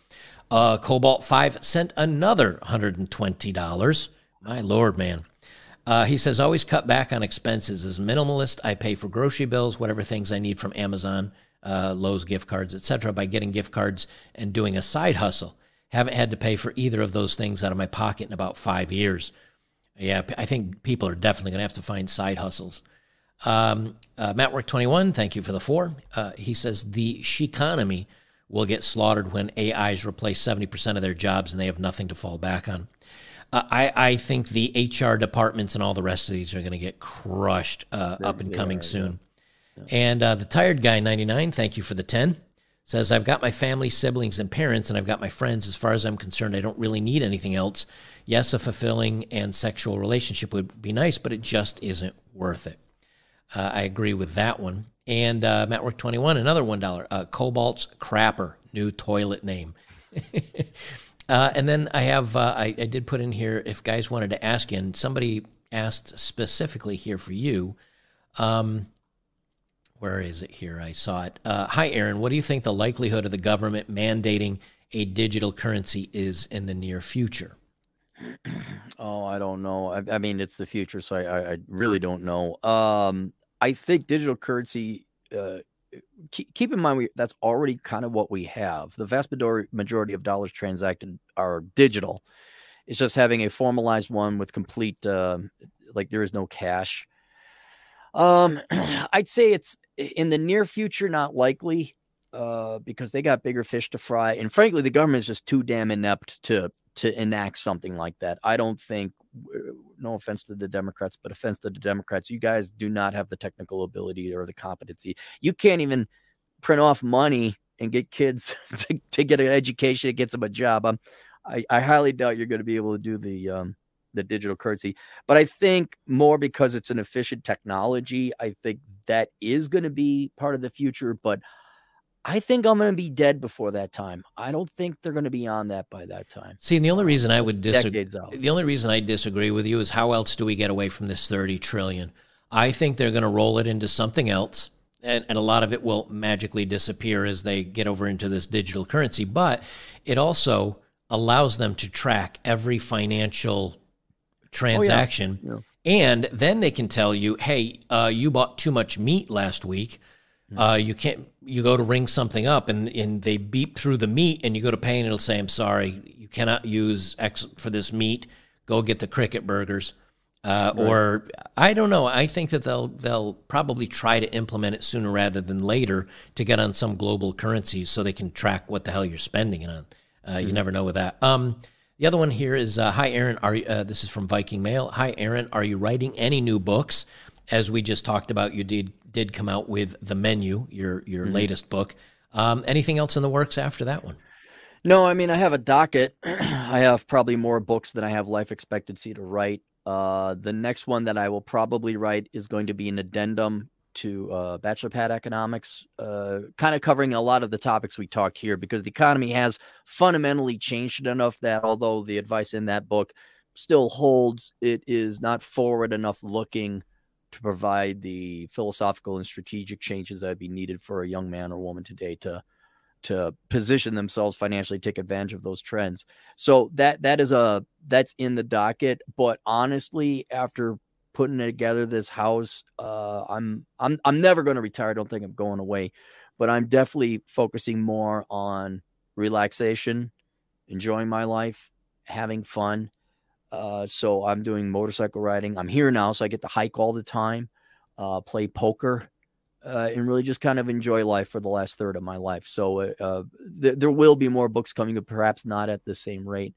Uh, Cobalt Five sent another hundred and twenty dollars. My lord, man. Uh, he says, always cut back on expenses. As minimalist, I pay for grocery bills, whatever things I need from Amazon, uh, Lowe's gift cards, etc. By getting gift cards and doing a side hustle. Haven't had to pay for either of those things out of my pocket in about five years. Yeah, I think people are definitely going to have to find side hustles. Um, uh, Mattwork21, thank you for the four. Uh, he says the economy will get slaughtered when AIs replace 70% of their jobs and they have nothing to fall back on. Uh, I, I think the HR departments and all the rest of these are going to get crushed uh, up and coming are, soon. Yeah. Yeah. And uh, the tired guy 99, thank you for the 10. Says, I've got my family, siblings, and parents, and I've got my friends. As far as I'm concerned, I don't really need anything else. Yes, a fulfilling and sexual relationship would be nice, but it just isn't worth it. Uh, I agree with that one. And uh, Mattwork21, another $1. Uh, Cobalt's Crapper, new toilet name. uh, and then I have, uh, I, I, did put in here if guys wanted to ask you, and somebody asked specifically here for you. Um, where is it here? I saw it. Uh, hi, Aaron. What do you think the likelihood of the government mandating a digital currency is in the near future? Oh, I don't know. I, I mean, it's the future, so I, I, really don't know. Um, I think digital currency. Uh, keep, in mind, we, that's already kind of what we have. The vast majority of dollars transacted are digital. It's just having a formalized one with complete, uh, like there is no cash. Um, I'd say it's in the near future, not likely, uh, because they got bigger fish to fry, and frankly, the government is just too damn inept to to enact something like that. I don't think, no offense to the Democrats, but offense to the Democrats, you guys do not have the technical ability or the competency. You can't even print off money and get kids to, to get an education that gets them a job. Um, I, I highly doubt you're going to be able to do the um, the digital currency. But I think more because it's an efficient technology, I think that is going to be part of the future. But I think I'm going to be dead before that time. I don't think they're going to be on that by that time. See, the only reason I would disagree, the only reason I disagree with you is how else do we get away from this 30 trillion? I think they're going to roll it into something else. And, and a lot of it will magically disappear as they get over into this digital currency. But it also allows them to track every financial transaction. Oh, yeah. Yeah. And then they can tell you, hey, uh, you bought too much meat last week uh, you can't. You go to ring something up, and and they beep through the meat, and you go to pay, and it'll say, "I'm sorry, you cannot use X for this meat. Go get the cricket burgers." Uh, right. Or I don't know. I think that they'll they'll probably try to implement it sooner rather than later to get on some global currency so they can track what the hell you're spending it on. Uh, mm-hmm. You never know with that. Um, the other one here is uh, Hi Aaron. Are uh, this is from Viking Mail? Hi Aaron. Are you writing any new books? As we just talked about, you did did come out with the menu, your your mm-hmm. latest book. Um, anything else in the works after that one? No, I mean I have a docket. I have probably more books than I have life expectancy to write. Uh, the next one that I will probably write is going to be an addendum to uh, Bachelor Pad Economics, uh, kind of covering a lot of the topics we talked here because the economy has fundamentally changed enough that although the advice in that book still holds, it is not forward enough looking to provide the philosophical and strategic changes that would be needed for a young man or woman today to to position themselves financially take advantage of those trends so that that is a that's in the docket but honestly after putting together this house. Uh, I'm I'm I'm never going to retire. I don't think I'm going away, but I'm definitely focusing more on relaxation, enjoying my life, having fun. Uh, so I'm doing motorcycle riding. I'm here now, so I get to hike all the time, uh, play poker, uh, and really just kind of enjoy life for the last third of my life. So uh, uh, th- there will be more books coming, but perhaps not at the same rate.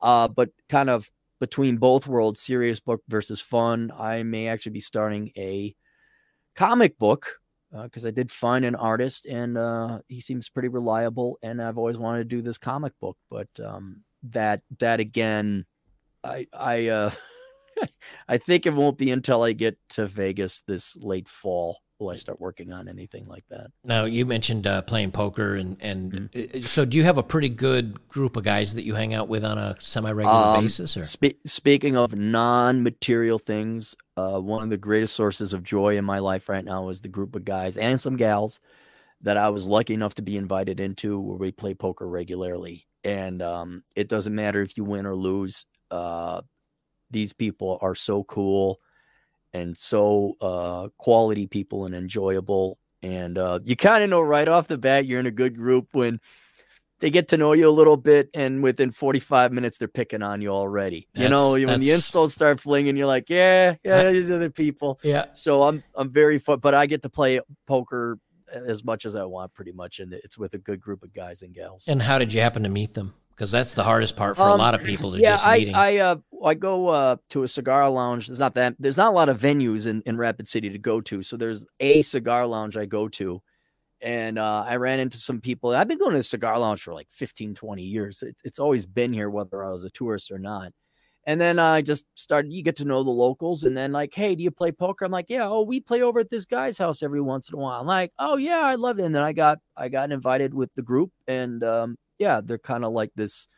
Uh, but kind of between both worlds, serious book versus fun, I may actually be starting a comic book because I did find an artist and he seems pretty reliable, and I've always wanted to do this comic book, but um, that that again, I I uh, I think it won't be until I get to Vegas this late fall will I start working on anything like that. Now you mentioned uh, playing poker, and and mm-hmm. so do you have a pretty good group of guys that you hang out with on a semi regular um, basis? Or spe- speaking of non material things, uh, one of the greatest sources of joy in my life right now is the group of guys and some gals that I was lucky enough to be invited into where we play poker regularly, and um, it doesn't matter if you win or lose. Uh, these people are so cool and so uh, quality people and enjoyable. And uh, you kind of know right off the bat you're in a good group when they get to know you a little bit, and within 45 minutes they're picking on you already. That's, you know, when the installs start flinging, you're like, yeah, yeah, these are the people. Yeah. So I'm I'm very fun, but I get to play poker as much as I want, pretty much, and it's with a good group of guys and gals. And how did you happen to meet them? Because that's the hardest part for um, a lot of people to yeah, just meeting. I I, uh, I go uh, to a cigar lounge. There's not that there's not a lot of venues in, in Rapid City to go to. So there's a cigar lounge I go to. And uh, I ran into some people. I've been going to the cigar lounge for like 15, 20 years. It, it's always been here, whether I was a tourist or not. And then I just started, you get to know the locals. And then, like, hey, do you play poker? I'm like, yeah, oh, we play over at this guy's house every once in a while. I'm like, oh, yeah, I love it. And then I got, I got invited with the group. And um, yeah, they're kind of like this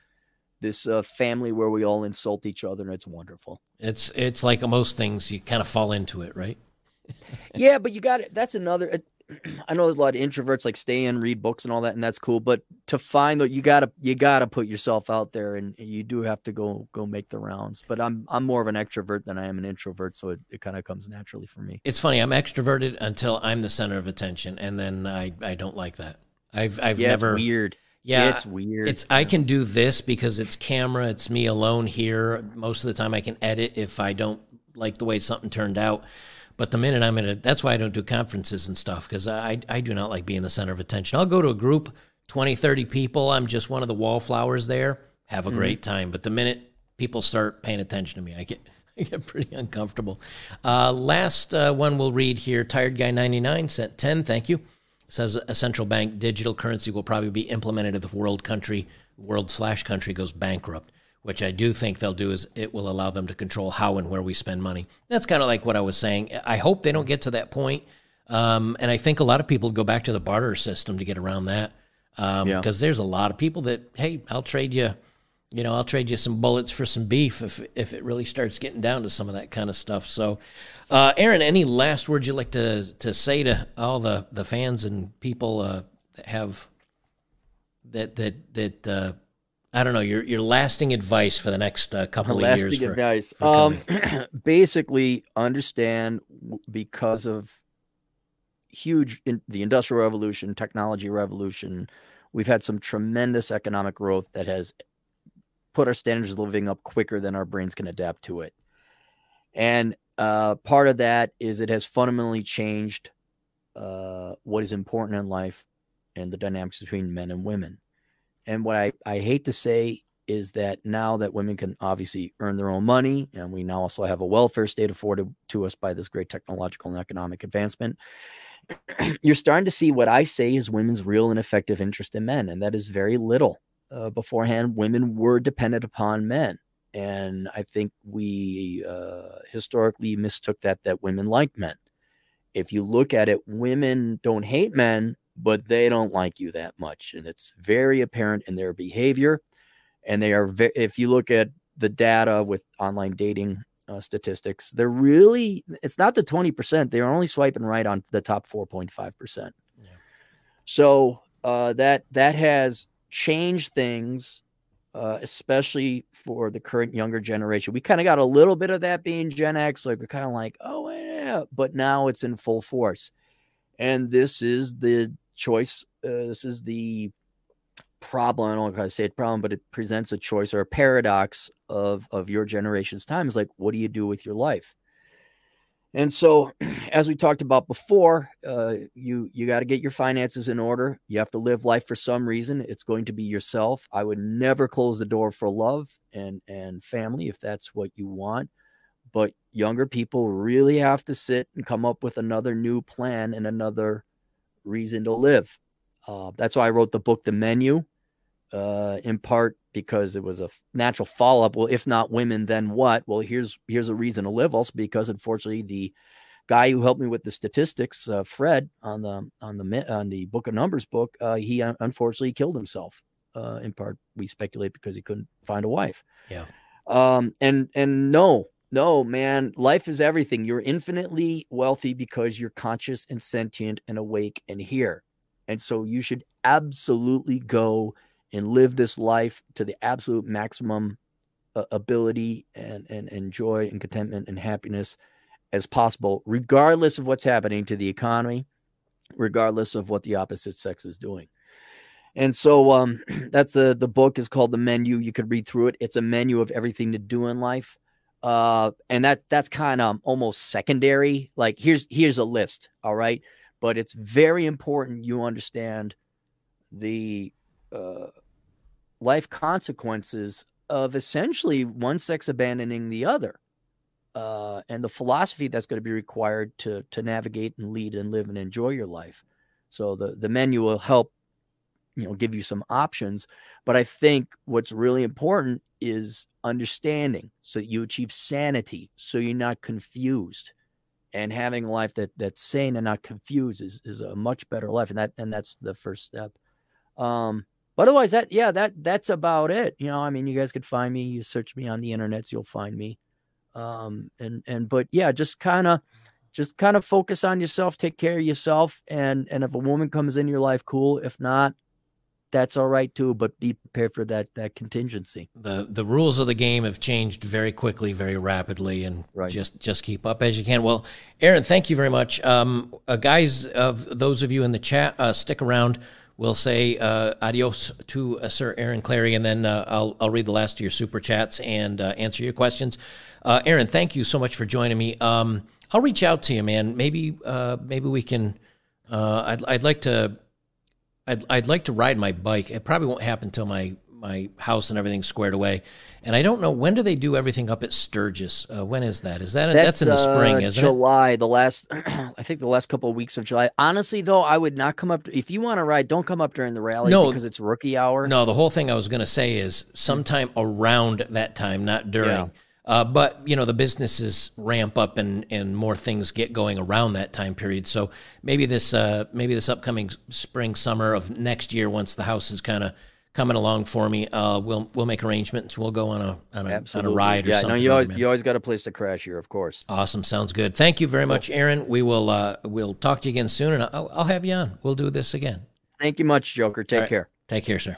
this uh, family where we all insult each other and it's wonderful. It's it's like most things you kind of fall into it, right? yeah, but you got it. That's another. I know there's a lot of introverts like stay in, read books and all that, and that's cool. But to find that you gotta you gotta put yourself out there, and you do have to go go make the rounds. But I'm I'm more of an extrovert than I am an introvert, so it, it kind of comes naturally for me. It's funny. I'm extroverted until I'm the center of attention, and then I I don't like that. I've I've yeah, never weird. Yeah, it's weird. It's I can do this because it's camera. It's me alone here. Most of the time, I can edit if I don't like the way something turned out. But the minute I'm in it, that's why I don't do conferences and stuff because I I do not like being the center of attention. I'll go to a group, 20, 30 people. I'm just one of the wallflowers there. Have a mm-hmm. great time. But the minute people start paying attention to me, I get I get pretty uncomfortable. Uh, last uh, one we'll read here. Tired guy 99 sent 10. Thank you says a central bank digital currency will probably be implemented if the world country, world slash country goes bankrupt. Which I do think they'll do is it will allow them to control how and where we spend money. That's kind of like what I was saying. I hope they don't get to that point. Um, and I think a lot of people go back to the barter system to get around that. Because um, yeah. there's a lot of people that, hey, I'll trade you you know, I'll trade you some bullets for some beef if if it really starts getting down to some of that kind of stuff. So, uh, Aaron, any last words you'd like to to say to all the the fans and people uh, that have that that that uh, I don't know your your lasting advice for the next uh, couple of years. Lasting advice. For um, basically, understand because of huge in, the industrial revolution, technology revolution. We've had some tremendous economic growth that has put our standards of living up quicker than our brains can adapt to it. And uh, part of that is it has fundamentally changed uh, what is important in life and the dynamics between men and women. And what I, I hate to say is that now that women can obviously earn their own money, and we now also have a welfare state afforded to us by this great technological and economic advancement, you're starting to see what I say is women's real and effective interest in men, and that is very little uh, beforehand, women were dependent upon men. And I think we uh, historically mistook that, that women like men. If you look at it, women don't hate men, but they don't like you that much. And it's very apparent in their behavior. And they are, ve- if you look at the data with online dating uh, statistics, they're really, it's not the 20%. They're only swiping right on the top 4.5%. Yeah. So uh, that, that has changed things uh, especially for the current younger generation. We kind of got a little bit of that being Gen X, like we're kind of like, oh yeah, but now it's in full force, and this is the choice. Uh, this is the problem. I don't want to say it problem, but it presents a choice or a paradox of of your generation's time. Is like, what do you do with your life? And so, as we talked about before, uh, you you got to get your finances in order. You have to live life for some reason. It's going to be yourself. I would never close the door for love and and family if that's what you want. But younger people really have to sit and come up with another new plan and another reason to live. Uh, that's why I wrote the book, The Menu, uh, in part because it was a natural follow up. Well, if not women, then what? Well, here's here's a reason to live. Also, because unfortunately, the guy who helped me with the statistics, uh, Fred, on the on the on the Book of Numbers book, uh, he unfortunately killed himself. Uh, in part, we speculate because he couldn't find a wife. Yeah. Um. And and no, no, man, life is everything. You're infinitely wealthy because you're conscious and sentient and awake and here. And so you should absolutely go and live this life to the absolute maximum uh, ability and, and, and joy and contentment and happiness as possible, regardless of what's happening to the economy, regardless of what the opposite sex is doing. And so um, that's the the book is called The Menu. You could read through it. It's a menu of everything to do in life. Uh, and that that's kind of almost secondary. Like here's here's a list, all right. But it's very important you understand the uh, life consequences of essentially one sex abandoning the other. Uh, and the philosophy that's going to be required to to navigate and lead and live and enjoy your life. So the the menu will help, you know, give you some options. But I think what's really important is understanding, so that you achieve sanity, so you're not confused, and having a life that that's sane and not confused is is a much better life. And that and that's the first step. Um, otherwise, that yeah, that that's about it. You know, I mean, you guys could find me. You search me on the internet, you'll find me. Um, and and but yeah, just kind of just kind of focus on yourself, take care of yourself, and and if a woman comes in your life, cool. If not, that's all right too. But be prepared for that that contingency. The the rules of the game have changed very quickly, very rapidly, and right. just just keep up as you can. Well, Aaron, thank you very much. Um, uh, guys, of those of you in the chat, uh, stick around we'll say uh, adios to uh, Sir Aaron Clarey, and then uh, I'll, I'll read the last of your super chats and uh, answer your questions. Uh, Aaron, thank you so much for joining me. Um, I'll reach out to you, man. Maybe uh, maybe we can. I'd I'd like to. I'd I'd like to ride my bike. It probably won't happen until my my house and everything squared away. And I don't know when do they do everything up at Sturgis? Uh, when is that? Is that that's, that's in the spring? Uh, isn't July, it? the last I think the last couple of weeks of July. Honestly, though, I would not come up. If you want to ride, don't come up during the rally. No, because it's rookie hour. No, the whole thing I was going to say is sometime around that time, not during. Yeah. Uh, but you know the businesses ramp up and, and more things get going around that time period. So maybe this uh, maybe this upcoming spring summer of next year, once the house is kind of coming along for me. Uh, we'll we'll make arrangements. We'll go on a on a, on a ride or yeah, something. No, you always you always got a place to crash here, of course. Awesome, sounds good. Thank you very cool. much, Aaron. We will uh, we'll talk to you again soon, and I'll, I'll have you on. We'll do this again. Thank you much, Joker. Take right. care. Take care, sir.